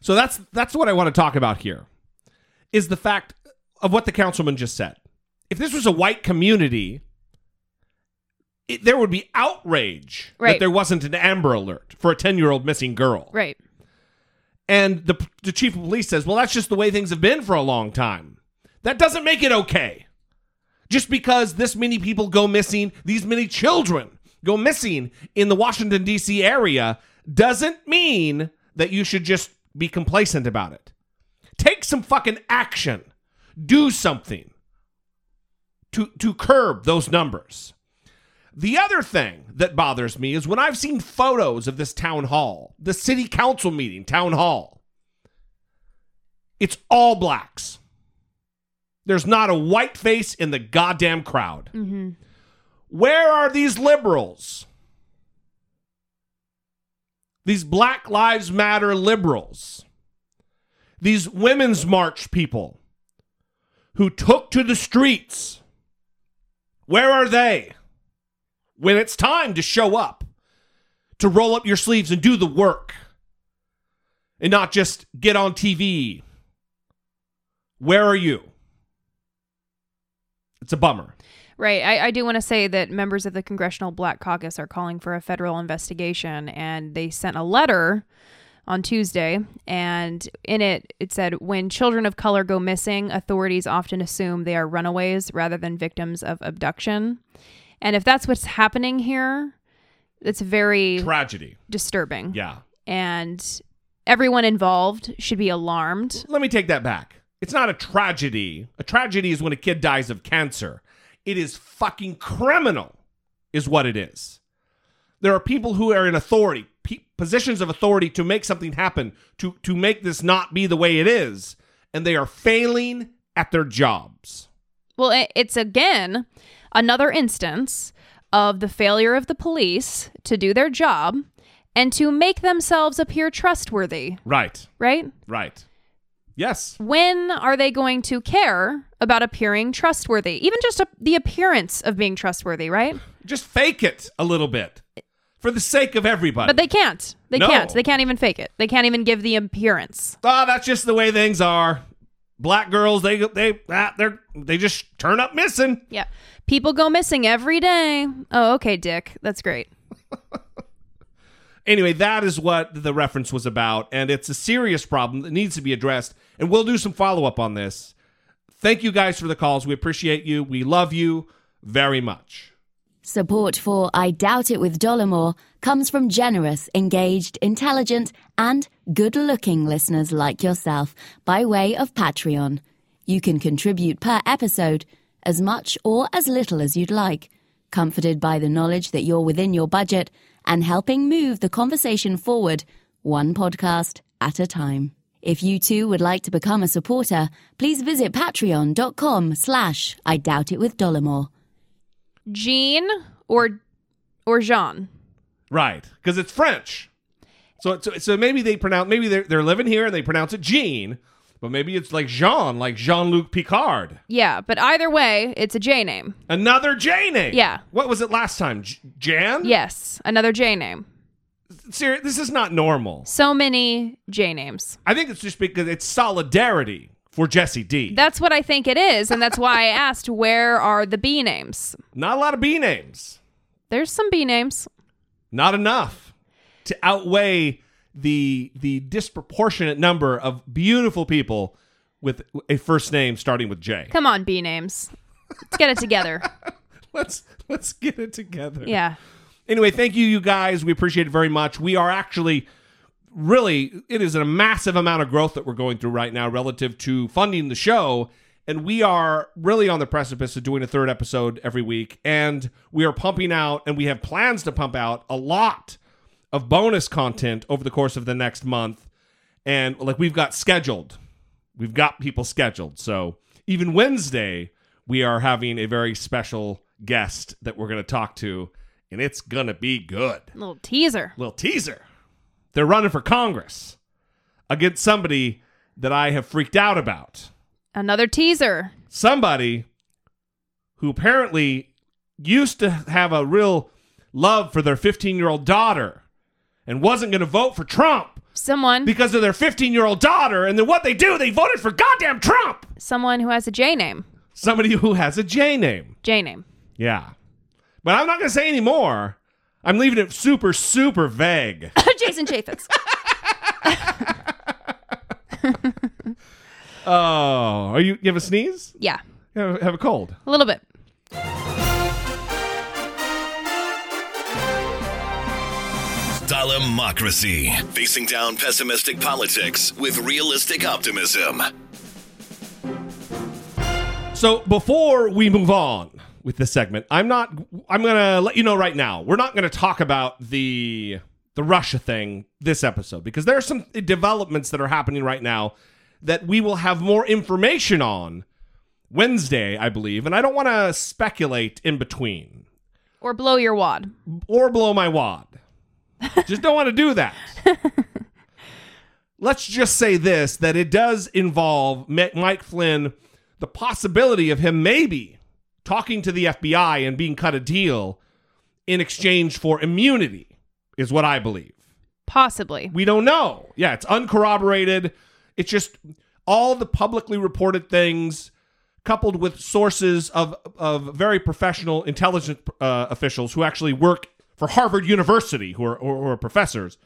So that's that's what I want to talk about here is the fact of what the councilman just said. If this was a white community, it, there would be outrage right. that there wasn't an Amber Alert for a 10 year old missing girl. Right. And the, the chief of police says, well, that's just the way things have been for a long time. That doesn't make it okay. Just because this many people go missing, these many children go missing in the Washington, D.C. area, doesn't mean that you should just be complacent about it. Take some fucking action. Do something to to curb those numbers. The other thing that bothers me is when I've seen photos of this town hall, the city council meeting, town hall. It's all blacks. There's not a white face in the goddamn crowd. Mm-hmm. Where are these liberals? These Black Lives Matter liberals these women's march people who took to the streets. Where are they? When it's time to show up, to roll up your sleeves and do the work, and not just get on TV. Where are you? It's a bummer. Right. I, I do want to say that members of the Congressional Black Caucus are calling for a federal investigation, and they sent a letter on Tuesday, and in it, it said when children of color go missing, authorities often assume they are runaways rather than victims of abduction. And if that's what's happening here, it's very tragedy, disturbing. Yeah. And everyone involved should be alarmed. Let me take that back. It's not a tragedy. A tragedy is when a kid dies of cancer. It is fucking criminal, is what it is. There are people who are in authority, positions of authority to make something happen, to to make this not be the way it is, and they are failing at their jobs. Well, it's again another instance of the failure of the police to do their job and to make themselves appear trustworthy. Right. Right? Right. Yes. When are they going to care about appearing trustworthy? Even just a, the appearance of being trustworthy, right? Just fake it a little bit for the sake of everybody. But they can't. They no. can't. They can't even fake it. They can't even give the appearance. Oh, that's just the way things are. Black girls, they they ah, they they just turn up missing. Yeah, people go missing every day. Oh, okay, Dick, that's great. (laughs) anyway, that is what the reference was about, and it's a serious problem that needs to be addressed. And we'll do some follow up on this. Thank you guys for the calls. We appreciate you. We love you very much. Support for I Doubt It with Dollemore comes from generous, engaged, intelligent, and good looking listeners like yourself by way of Patreon. You can contribute per episode as much or as little as you'd like, comforted by the knowledge that you're within your budget and helping move the conversation forward one podcast at a time. If you too would like to become a supporter, please visit patreon.com slash I doubt it with Dollemore. Gene or or Jean. Right, because it's French. So, so so maybe they pronounce maybe they're they're living here and they pronounce it Jean, but maybe it's like Jean, like Jean Luc Picard. Yeah, but either way, it's a J name. Another J name. Yeah. What was it last time? J- Jan? Yes, another J name. Ser- this is not normal. So many J names. I think it's just because it's solidarity for Jesse D. That's what I think it is, and that's why I (laughs) asked where are the B names. Not a lot of B names. There's some B names. Not enough to outweigh the the disproportionate number of beautiful people with a first name starting with J. Come on, B names. Let's get it together. (laughs) Let's let's get it together. Yeah. Anyway, thank you, you guys. We appreciate it very much. We are actually really, it is a massive amount of growth that we're going through right now relative to funding the show. And we are really on the precipice of doing a third episode every week. And we are pumping out, and we have plans to pump out a lot of bonus content over the course of the next month. And like we've got scheduled, we've got people scheduled. So even Wednesday, we are having a very special guest that we're going to talk to and it's gonna be good. little teaser. Little teaser. They're running for Congress against somebody that I have freaked out about. Another teaser. Somebody who apparently used to have a real love for their 15 year old daughter and wasn't going to vote for Trump. Someone. Because of their 15 year old daughter. And then what they do, they voted for goddamn Trump. Someone who has a J name. Somebody who has a J name. J name. Yeah. But I'm not going to say any more. I'm leaving it super, super vague. (laughs) Jason Chaffetz. (laughs) oh, are you? You have a sneeze? Yeah. You have, have a cold? A little bit. Dollemocracy. Facing down pessimistic politics with realistic optimism. So before we move on with this segment, I'm not. I'm gonna let you know right now. We're not gonna talk about the the Russia thing this episode because there are some developments that are happening right now that we will have more information on Wednesday, I believe, and I don't want to speculate in between Or blow your wad. or blow my wad. just don't want to do that. (laughs) Let's just say this that it does involve Mike Flynn, the possibility of him maybe talking to the FBI and being cut a deal in exchange for immunity, is what I believe. Possibly. We don't know. Yeah, it's uncorroborated. It's just all the publicly reported things coupled with sources of, of very professional intelligence uh, officials who actually work for Harvard University, who are, who are professors.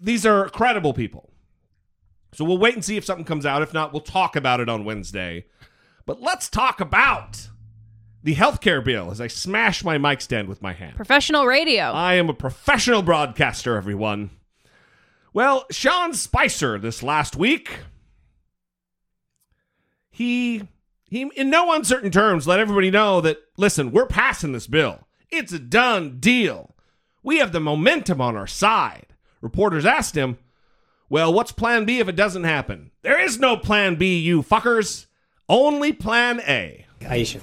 These are credible people. So we'll wait and see if something comes out. If not, we'll talk about it on Wednesday. But let's talk about the healthcare bill as I smash my mic stand with my hand. Professional radio. I am a professional broadcaster, everyone. Well, Sean Spicer this last week, he he in no uncertain terms let everybody know that listen, we're passing this bill. It's a done deal. We have the momentum on our side. Reporters asked him, "Well, what's plan B if it doesn't happen?" There is no plan B, you fuckers. Only plan A. Aisha.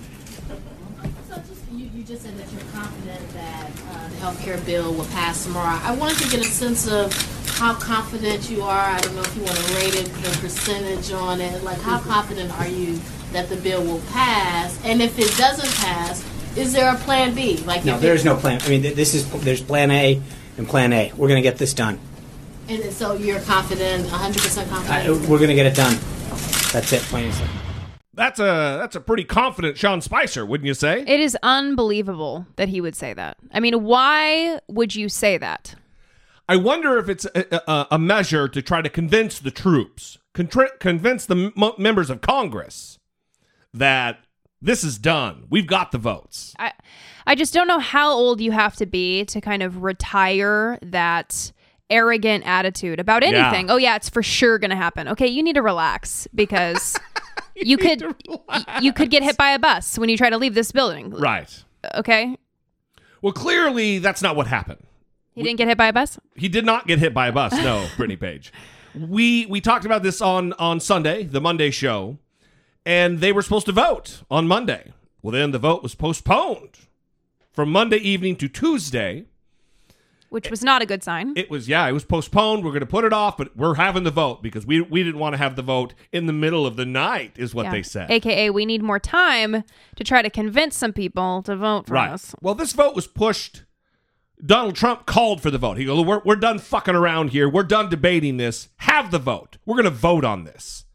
So just, you, you just said that you're confident that uh, the health care bill will pass tomorrow. I wanted to get a sense of how confident you are. I don't know if you want to rate it, the percentage on it. Like, how confident are you that the bill will pass? And if it doesn't pass, is there a plan B? Like, No, if there it- is no plan. I mean, th- this is there's plan A and plan A. We're going to get this done. And so you're confident, 100% I, confident. we're going to get it done. That's it, plain and simple. That's a that's a pretty confident Sean Spicer, wouldn't you say? It is unbelievable that he would say that. I mean, why would you say that? I wonder if it's a, a, a measure to try to convince the troops, contr- convince the m- members of Congress that this is done. We've got the votes. I I just don't know how old you have to be to kind of retire that arrogant attitude about Yeah. anything. Oh yeah, it's for sure going to happen. Okay, you need to relax because (laughs) (laughs) you, could you could get hit by a bus when you try to leave this building. Right. Okay? Well, clearly that's not what happened. He didn't get hit by a bus? He did not get hit by a bus. No, (laughs) Brittany Page. We we talked about this on on Sunday, the Monday show, and they were supposed to vote on Monday. Well, then the vote was postponed from Monday evening to Tuesday. Which was not a good sign. It was yeah, it was postponed. We're going to put it off, but we're having the vote because we we didn't want to have the vote in the middle of the night, is what Yeah. they said. AKA, we need more time to try to convince some people to vote for right. us. Well, this vote was pushed. Donald Trump called for the vote. He goes, we're, we're done fucking around here. We're done debating this. Have the vote. We're going to vote on this.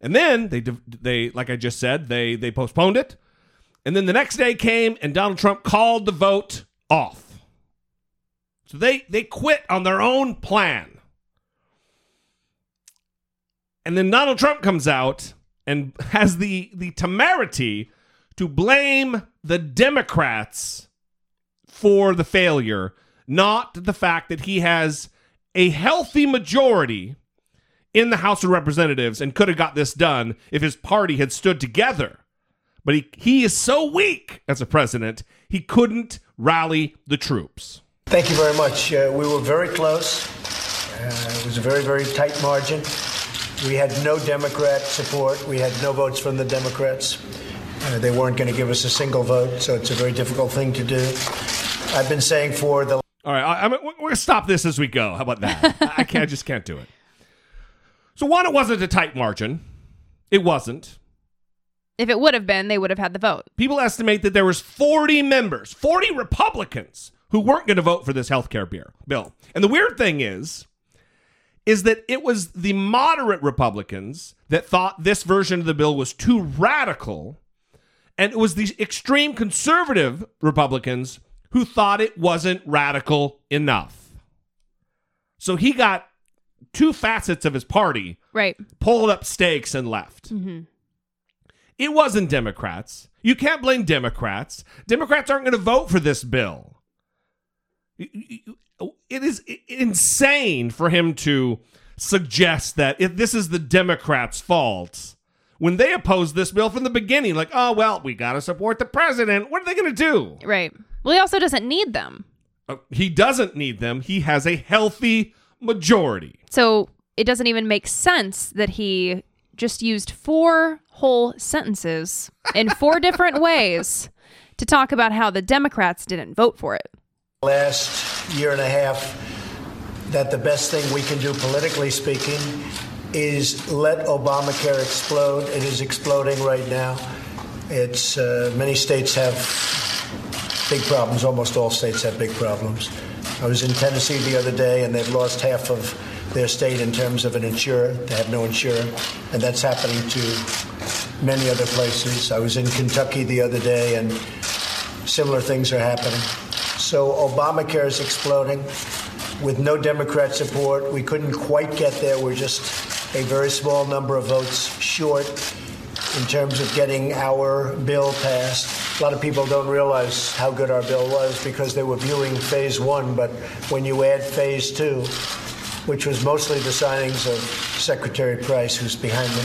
And then they, they, like I just said, they, they postponed it. And then the next day came and Donald Trump called the vote off. So they, they quit on their own plan. And then Donald Trump comes out and (laughs) has the, the temerity to blame the Democrats for the failure, not the fact that he has a healthy majority in the House of Representatives and could have got this done if his party had stood together. But he, he is so weak as a president, he couldn't rally the troops. Thank you very much. Uh, we were very close. Uh, it was a very, very tight margin. We had no Democrat support. We had no votes from the Democrats. Uh, they weren't going to give us a single vote, so it's a very difficult thing to do. I've been saying for the All right, I, I'm, we're going to stop this as we go. How about that? (laughs) I can't, I just can't do it. So one, it wasn't a tight margin. It wasn't. If it would have been, they would have had the vote. People estimate that there was 40 members, 40 Republicans who weren't going to vote for this health care bill. And the weird thing is, is that it was the moderate Republicans that thought this version of the bill was too radical, and it was the extreme conservative Republicans who thought it wasn't radical enough. So he got two facets of his party Right. pulled up stakes and left. hmm It wasn't Democrats. You can't blame Democrats. Democrats aren't going to vote for this bill. It is insane for him to suggest that if this is the Democrats' fault when they opposed this bill from the beginning. Like, oh, well, we got to support the president. What are they going to do? Right. Well, he also doesn't need them. Uh, He doesn't need them. He has a healthy majority. So it doesn't even make sense that he just used four whole sentences in four different ways to talk about how the Democrats didn't vote for it. Last year and a half that the best thing we can do politically speaking is let Obamacare explode. It is exploding right now. It's uh, many states have big problems. Almost all states have big problems. I was in Tennessee the other day, and they've lost half of their state in terms of an insurer. They have no insurer, and that's happening to many other places. I was in Kentucky the other day, and similar things are happening. So Obamacare is exploding with no Democrat support. We couldn't quite get there. We're just a very small number of votes short in terms of getting our bill passed. A lot of people don't realize how good our bill was because they were viewing phase one, but when you add phase two, which was mostly the signings of Secretary Price, who's behind me,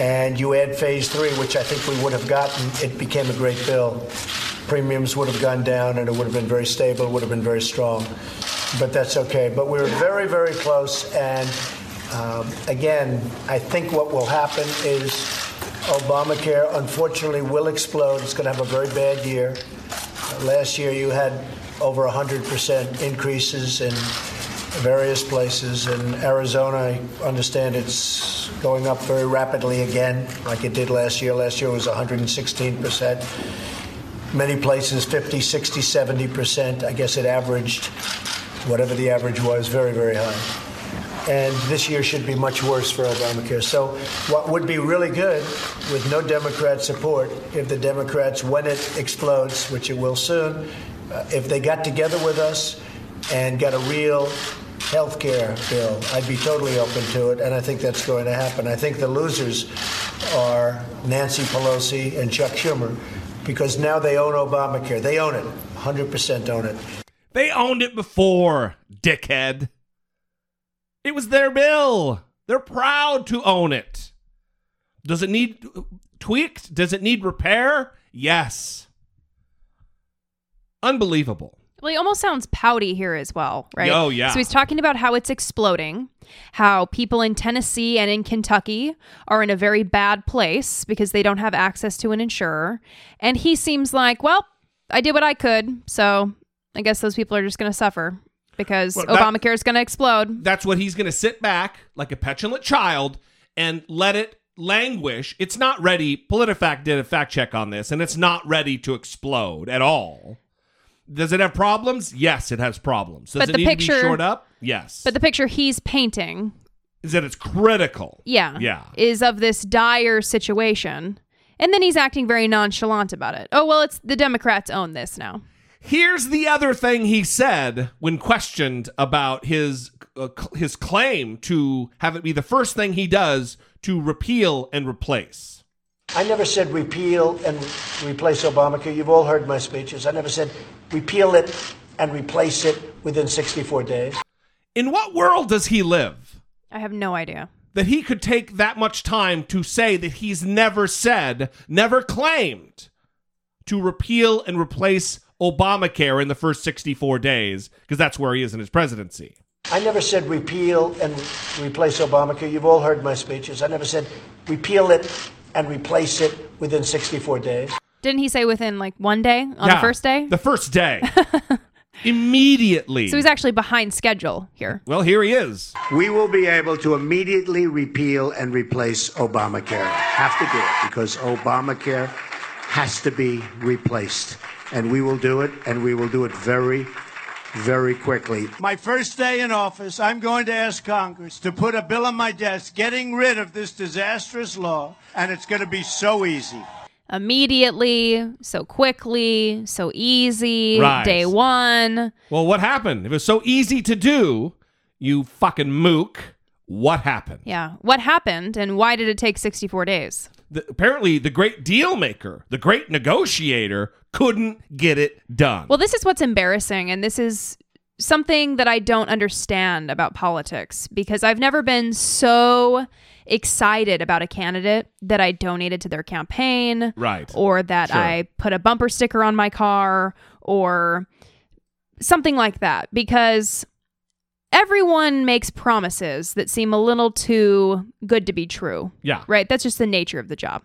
and you add phase three, which I think we would have gotten, it became a great bill. Premiums would have gone down and it would have been very stable, would have been very strong. But that's okay. But we were very, very close. And um, again, I think what will happen is Obamacare, unfortunately, will explode. It's going to have a very bad year. Last year, you had over 100% increases in various places. In Arizona, I understand it's going up very rapidly again, like it did last year. Last year was 116%. Many places 50, 60, 70%. I guess it averaged, whatever the average was, very, very high. And this year should be much worse for Obamacare. So, what would be really good with no Democrat support, if the Democrats, when it explodes, which it will soon, uh, if they got together with us and got a real health care bill, I'd be totally open to it, and I think that's going to happen. I think the losers are Nancy Pelosi and Chuck Schumer because now they own Obamacare. They own it, 100% own it. They owned it before, dickhead. It was their bill. They're proud to own it. Does it need tweaked? Does it need repair? Yes. Unbelievable. Well, he almost sounds pouty here as well, right? Oh, yeah. So he's talking about how it's exploding, how people in Tennessee and in Kentucky are in a very bad place because they don't have access to an insurer. And he seems like, well, I did what I could. So I guess those people are just going to suffer because Well, Obamacare is going to explode. That's what he's going to sit back like a petulant child and let it languish. It's not ready. PolitiFact did a fact check on this, and it's not ready to explode at all. Does it have problems? Yes, it has problems. Does But it the need to picture- be shored up? Yes. But the picture he's painting, Is that it's critical? yeah, Yeah. is of this dire situation. And then he's acting very nonchalant about it. Oh, well, it's the Democrats own this now. Here's the other thing he said when questioned about his uh, cl- his claim to have it be the first thing he does to repeal and replace. I never said repeal and replace Obamacare. You've all heard my speeches. I never said repeal it and replace it within 64 days. In what world does he live I have no idea. that he could take that much time to say that he's never said, never claimed to repeal and replace Obamacare in the first 64 days because that's where he is in his presidency. I never said repeal and replace Obamacare. You've all heard my speeches. I never said repeal it and replace it within 64 days. Didn't he say within like one day on the first day? The first day. (laughs) Immediately. So he's actually behind schedule here. well, here he is. We will be able to immediately repeal and replace Obamacare. Have to do it because Obamacare has to be replaced. And we will do it, and we will do it very, very quickly. My first day in office, I'm going to ask Congress to put a bill on my desk getting rid of this disastrous law, and it's going to be so easy. Immediately, so quickly, so easy, Right. day one. Well, what happened? If it was so easy to do, you fucking mook, what happened? Yeah. What happened and why did it take 64 days? The, apparently, the great deal maker, the great negotiator, couldn't get it done. Well, this is what's embarrassing, and this is something that I don't understand about politics because I've never been so excited about a candidate that I donated to their campaign. Right. Or that Sure. I put a bumper sticker on my car or something like that because everyone makes promises that seem a little too good to be true. Yeah. Right? That's just the nature of the job.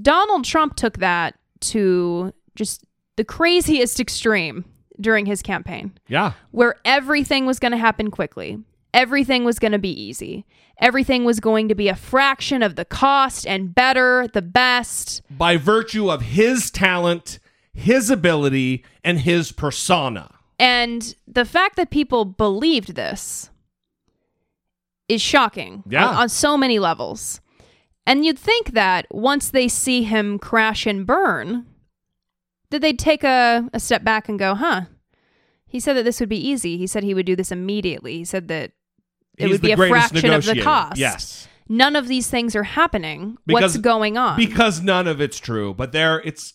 Donald Trump took that to just the craziest extreme during his campaign, yeah. where everything was going to happen quickly. Everything was going to be easy. Everything was going to be a fraction of the cost and better, the best. By virtue of his talent, his ability, and his persona. And the fact that people believed this is shocking Yeah. on, on so many levels. And you'd think that once they see him crash and burn, that they'd take a, a step back and go, huh, he said that this would be easy. He said he would do this immediately. He said that it He's would be a fraction of the cost. Yes. None of these things are happening. What's going on? Because none of it's true. But there it's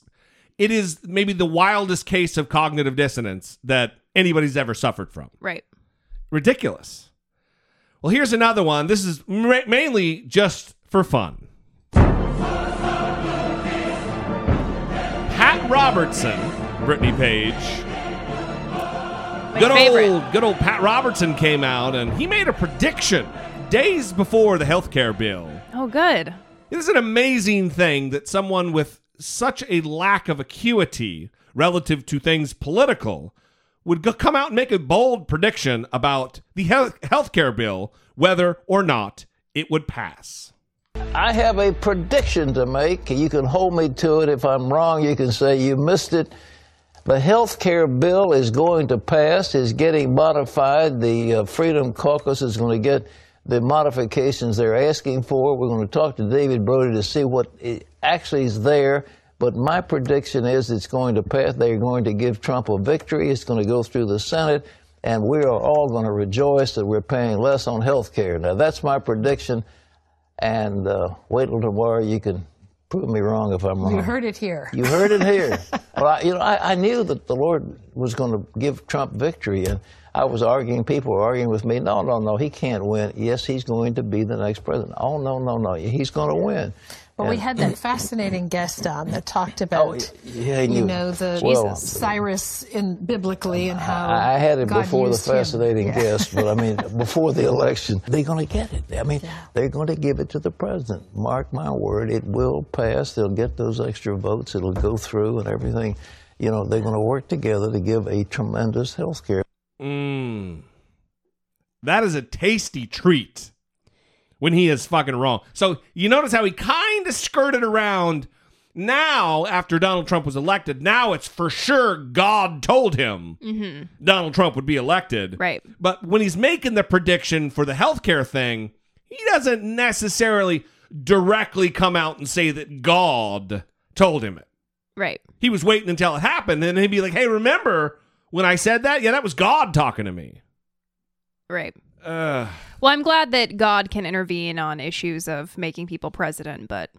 it is maybe the wildest case of cognitive dissonance that anybody's ever suffered from. right. Ridiculous. Well, here's another one. This is ma- mainly just for fun. Pat Robertson, Brittany Page. Good favorite. old, good old Pat Robertson came out and he made a prediction days before the health care bill. Oh, good. It is an amazing thing that someone with such a lack of acuity relative to things political would go, come out and make a bold prediction about the health care bill, whether or not it would pass. I have a prediction to make. You can hold me to it. If I'm wrong, you can say you missed it. The health care bill is going to pass, is getting modified. The uh, Freedom Caucus is going to get the modifications they're asking for. We're going to talk to David Brody to see what actually is there. But my prediction is it's going to pass. They're going to give Trump a victory. It's going to go through the Senate, and we are all going to rejoice that we're paying less on health care. Now, that's my prediction. And uh, wait till tomorrow. You can prove me wrong if I'm wrong. You heard it here. You heard it here. (laughs) well, I, you know, I, I knew that the Lord was going to give Trump victory, and I was arguing. People were arguing with me. No, no, no, he can't win. Yes, he's going to be the next president. Oh, no, no, no, he's going to win. But we had that fascinating guest on that talked about, yeah, you know, the Well, Cyrus in biblically and how I I had it God before the fascinating Yeah. guest, but I mean, (laughs) before the election, they're going to get it. I mean, they're going to give it to the president. Mark my word, it will pass. They'll get those extra votes. It'll go through and everything. you know, they're going to work together to give a tremendous health care. Mm. That is a tasty treat when he is fucking wrong. So you notice how he kind of skirted around now after Donald Trump was elected. Now it's for sure God told him Mm-hmm. Donald Trump would be elected. Right. But when he's making the prediction for the healthcare thing, he doesn't necessarily directly come out and say that God told him it. Right. He was waiting until it happened, and he'd be like, "Hey, remember when I said that? Yeah, that was God talking to me." Right. Uh, Well, I'm glad that God can intervene on issues of making people president, but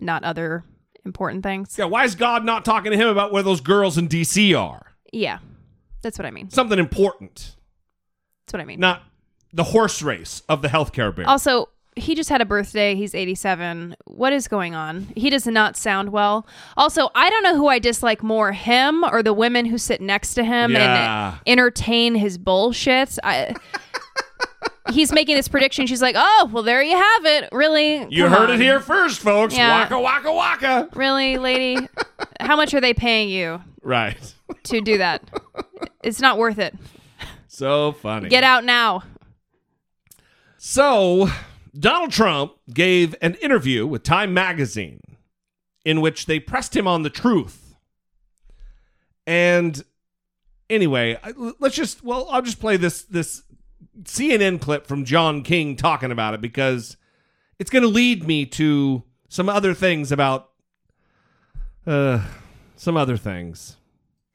not other important things. yeah, why is God not talking to him about where those girls in D.C. are? Yeah. That's what I mean. Something important, That's what I mean. not the horse race of the healthcare bill. Also, he just had a birthday. He's 87. What is going on? He does not sound well. Also, I don't know who I dislike more, him or the women who sit next to him Yeah. and entertain his bullshit. I, he's making this prediction. She's like, "Oh, well, there you have it." Really? you Come heard on. it here first, folks. Yeah. Waka waka waka. Really, lady? How much are they paying you Right. to do that? It's not worth it. So funny. Get out now. So, Donald Trump gave an interview with Time Magazine in which they pressed him on the truth. And anyway, I- let's just well, I'll just play this this CNN clip from John King talking about it because it's going to lead me to some other things about uh some other things.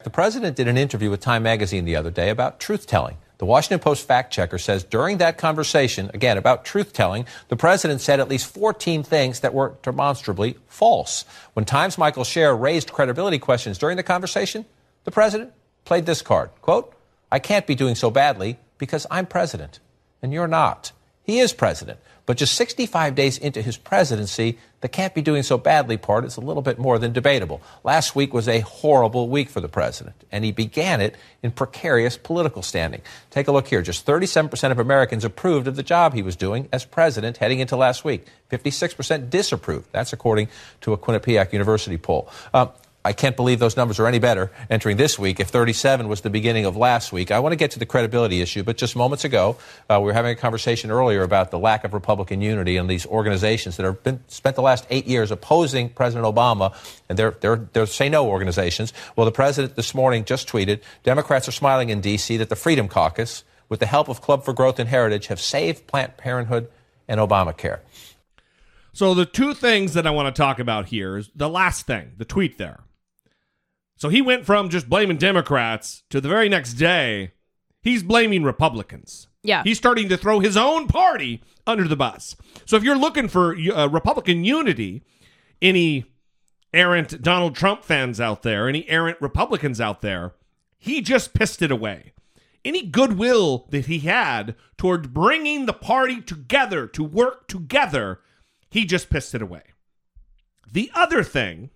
The president did an interview with Time magazine the other day about truth telling. The Washington Post fact checker says during that conversation, again about truth telling, the president said at least 14 things that were demonstrably false. When Times' Michael Scherer raised credibility questions during the conversation, the president played this card quote, I can't be doing so badly because I'm president, and you're not. He is president. But just 65 days into his presidency, the can't be doing so badly part is a little bit more than debatable. Last week was a horrible week for the president, and he began it in precarious political standing. Take a look here. Just 37% of Americans approved of the job he was doing as president heading into last week. 56% disapproved. That's according to a Quinnipiac University poll. Uh, I can't believe those numbers are any better entering this week if 37 was the beginning of last week. I want to get to the credibility issue, but just moments ago, uh, we were having a conversation earlier about the lack of Republican unity in these organizations that have been spent the last eight years opposing President Obama, and they're, they're, they're say no organizations. Well, the president this morning just tweeted Democrats are smiling in D.C. that the Freedom Caucus, with the help of Club for Growth and Heritage, have saved Planned Parenthood and Obamacare. So the two things that I want to talk about here is the last thing, the tweet there. So he went from just blaming Democrats to the very next day, he's blaming Republicans. Yeah. He's starting to throw his own party under the bus. So if you're looking for uh, Republican unity, any errant Donald Trump fans out there, any errant Republicans out there, he just pissed it away. Any goodwill that he had toward bringing the party together to work together, he just pissed it away. The other thing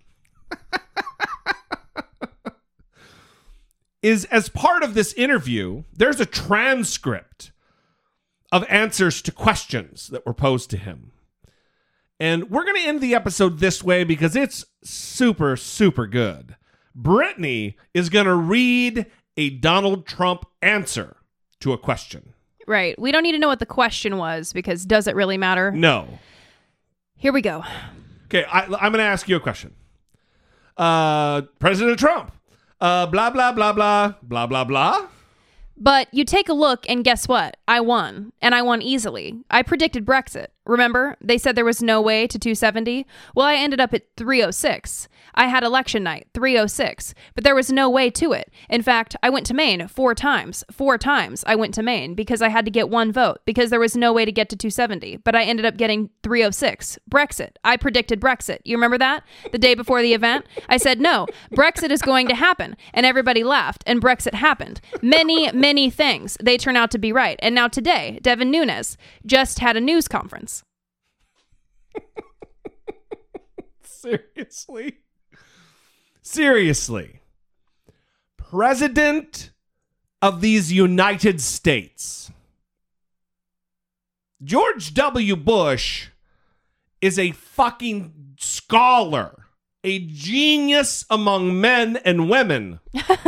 is as part of this interview, there's a transcript of answers to questions that were posed to him. And we're going to end the episode this way because it's super, super good. Brittany is going to read a Donald Trump answer to a question. Right. We don't need to know what the question was because does it really matter? No. Here we go. Okay, I, I'm going to ask you a question. Uh, President Trump, uh, blah, blah, blah, blah, blah, blah, blah. But you take a look and guess what? I won. And I won easily. I predicted Brexit. Remember? They said there was no way to 270. Well, I ended up at 306. I had election night, 306. But there was no way to it. In fact, I went to Maine four times. Four times I went to Maine because I had to get one vote because there was no way to get to 270. But I ended up getting 306. Brexit. I predicted Brexit. You remember that? The day before the event? I said, no, Brexit is going to happen. And everybody laughed, and Brexit happened. Many, many things. They turn out to be right. And now today, Devin Nunes just had a news conference. (laughs) Seriously? Seriously. President of these United States. George W. Bush is a fucking scholar a genius among men and women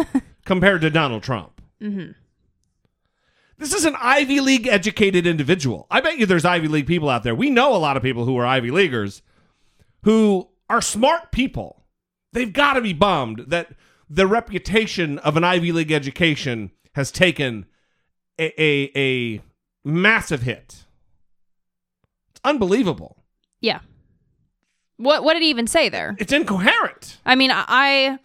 (laughs) compared to Donald Trump. Mm-hmm. This is an Ivy League educated individual. I bet you there's Ivy League people out there. We know a lot of people who are Ivy Leaguers who are smart people. They've got to be bummed that the reputation of an Ivy League education has taken a, a, a massive hit. It's unbelievable. Yeah. What what did he even say there? It's incoherent. I mean, I- I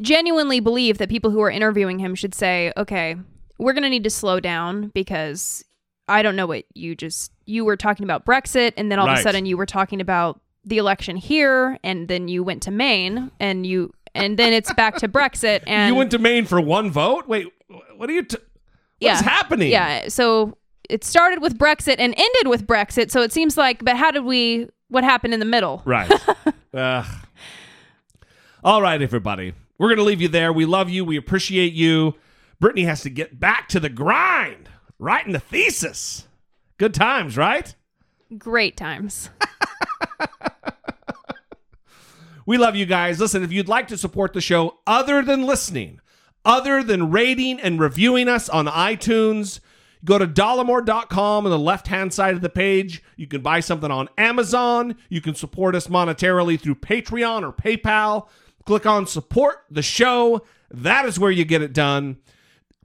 genuinely believe that people who are interviewing him should say, "Okay, we're going to need to slow down because I don't know what you just you were talking about Brexit and then all of a sudden you were talking about the election here and then you went to Maine and you and then it's back to Brexit and (laughs) you went to Maine for one vote? Wait, what are you? T- what's happening? Yeah, so it started with Brexit and ended with Brexit, so it seems like but how did we what happened in the middle? Right. (laughs) Ugh. All right, everybody. We're going to leave you there. We love you. We appreciate you. Brittany has to get back to the grind, writing the thesis. Good times, right? Great times. (laughs) We love you guys. Listen, if you'd like to support the show other than listening, other than rating and reviewing us on iTunes, go to dollemore.com on the left hand side of the page. You can buy something on Amazon. You can support us monetarily through Patreon or PayPal. Click on support the show. That is where you get it done.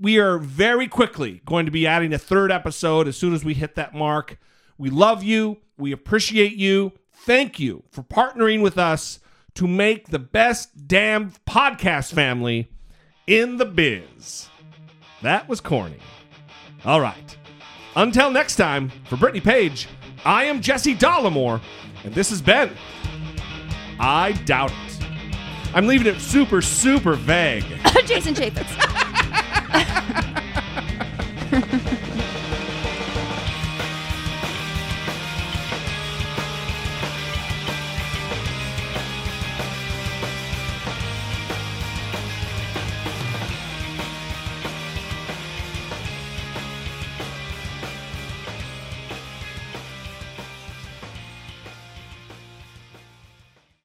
We are very quickly going to be adding a third episode as soon as we hit that mark. We love you. We appreciate you. Thank you for partnering with us to make the best damn podcast family in the biz. That was corny. All right. Until next time, for Brittany Page, I am Jesse Dollemore, and this has been I Doubt It. I'm leaving it super, super vague. (laughs) Jason Chaffetz. (laughs) Ha ha ha.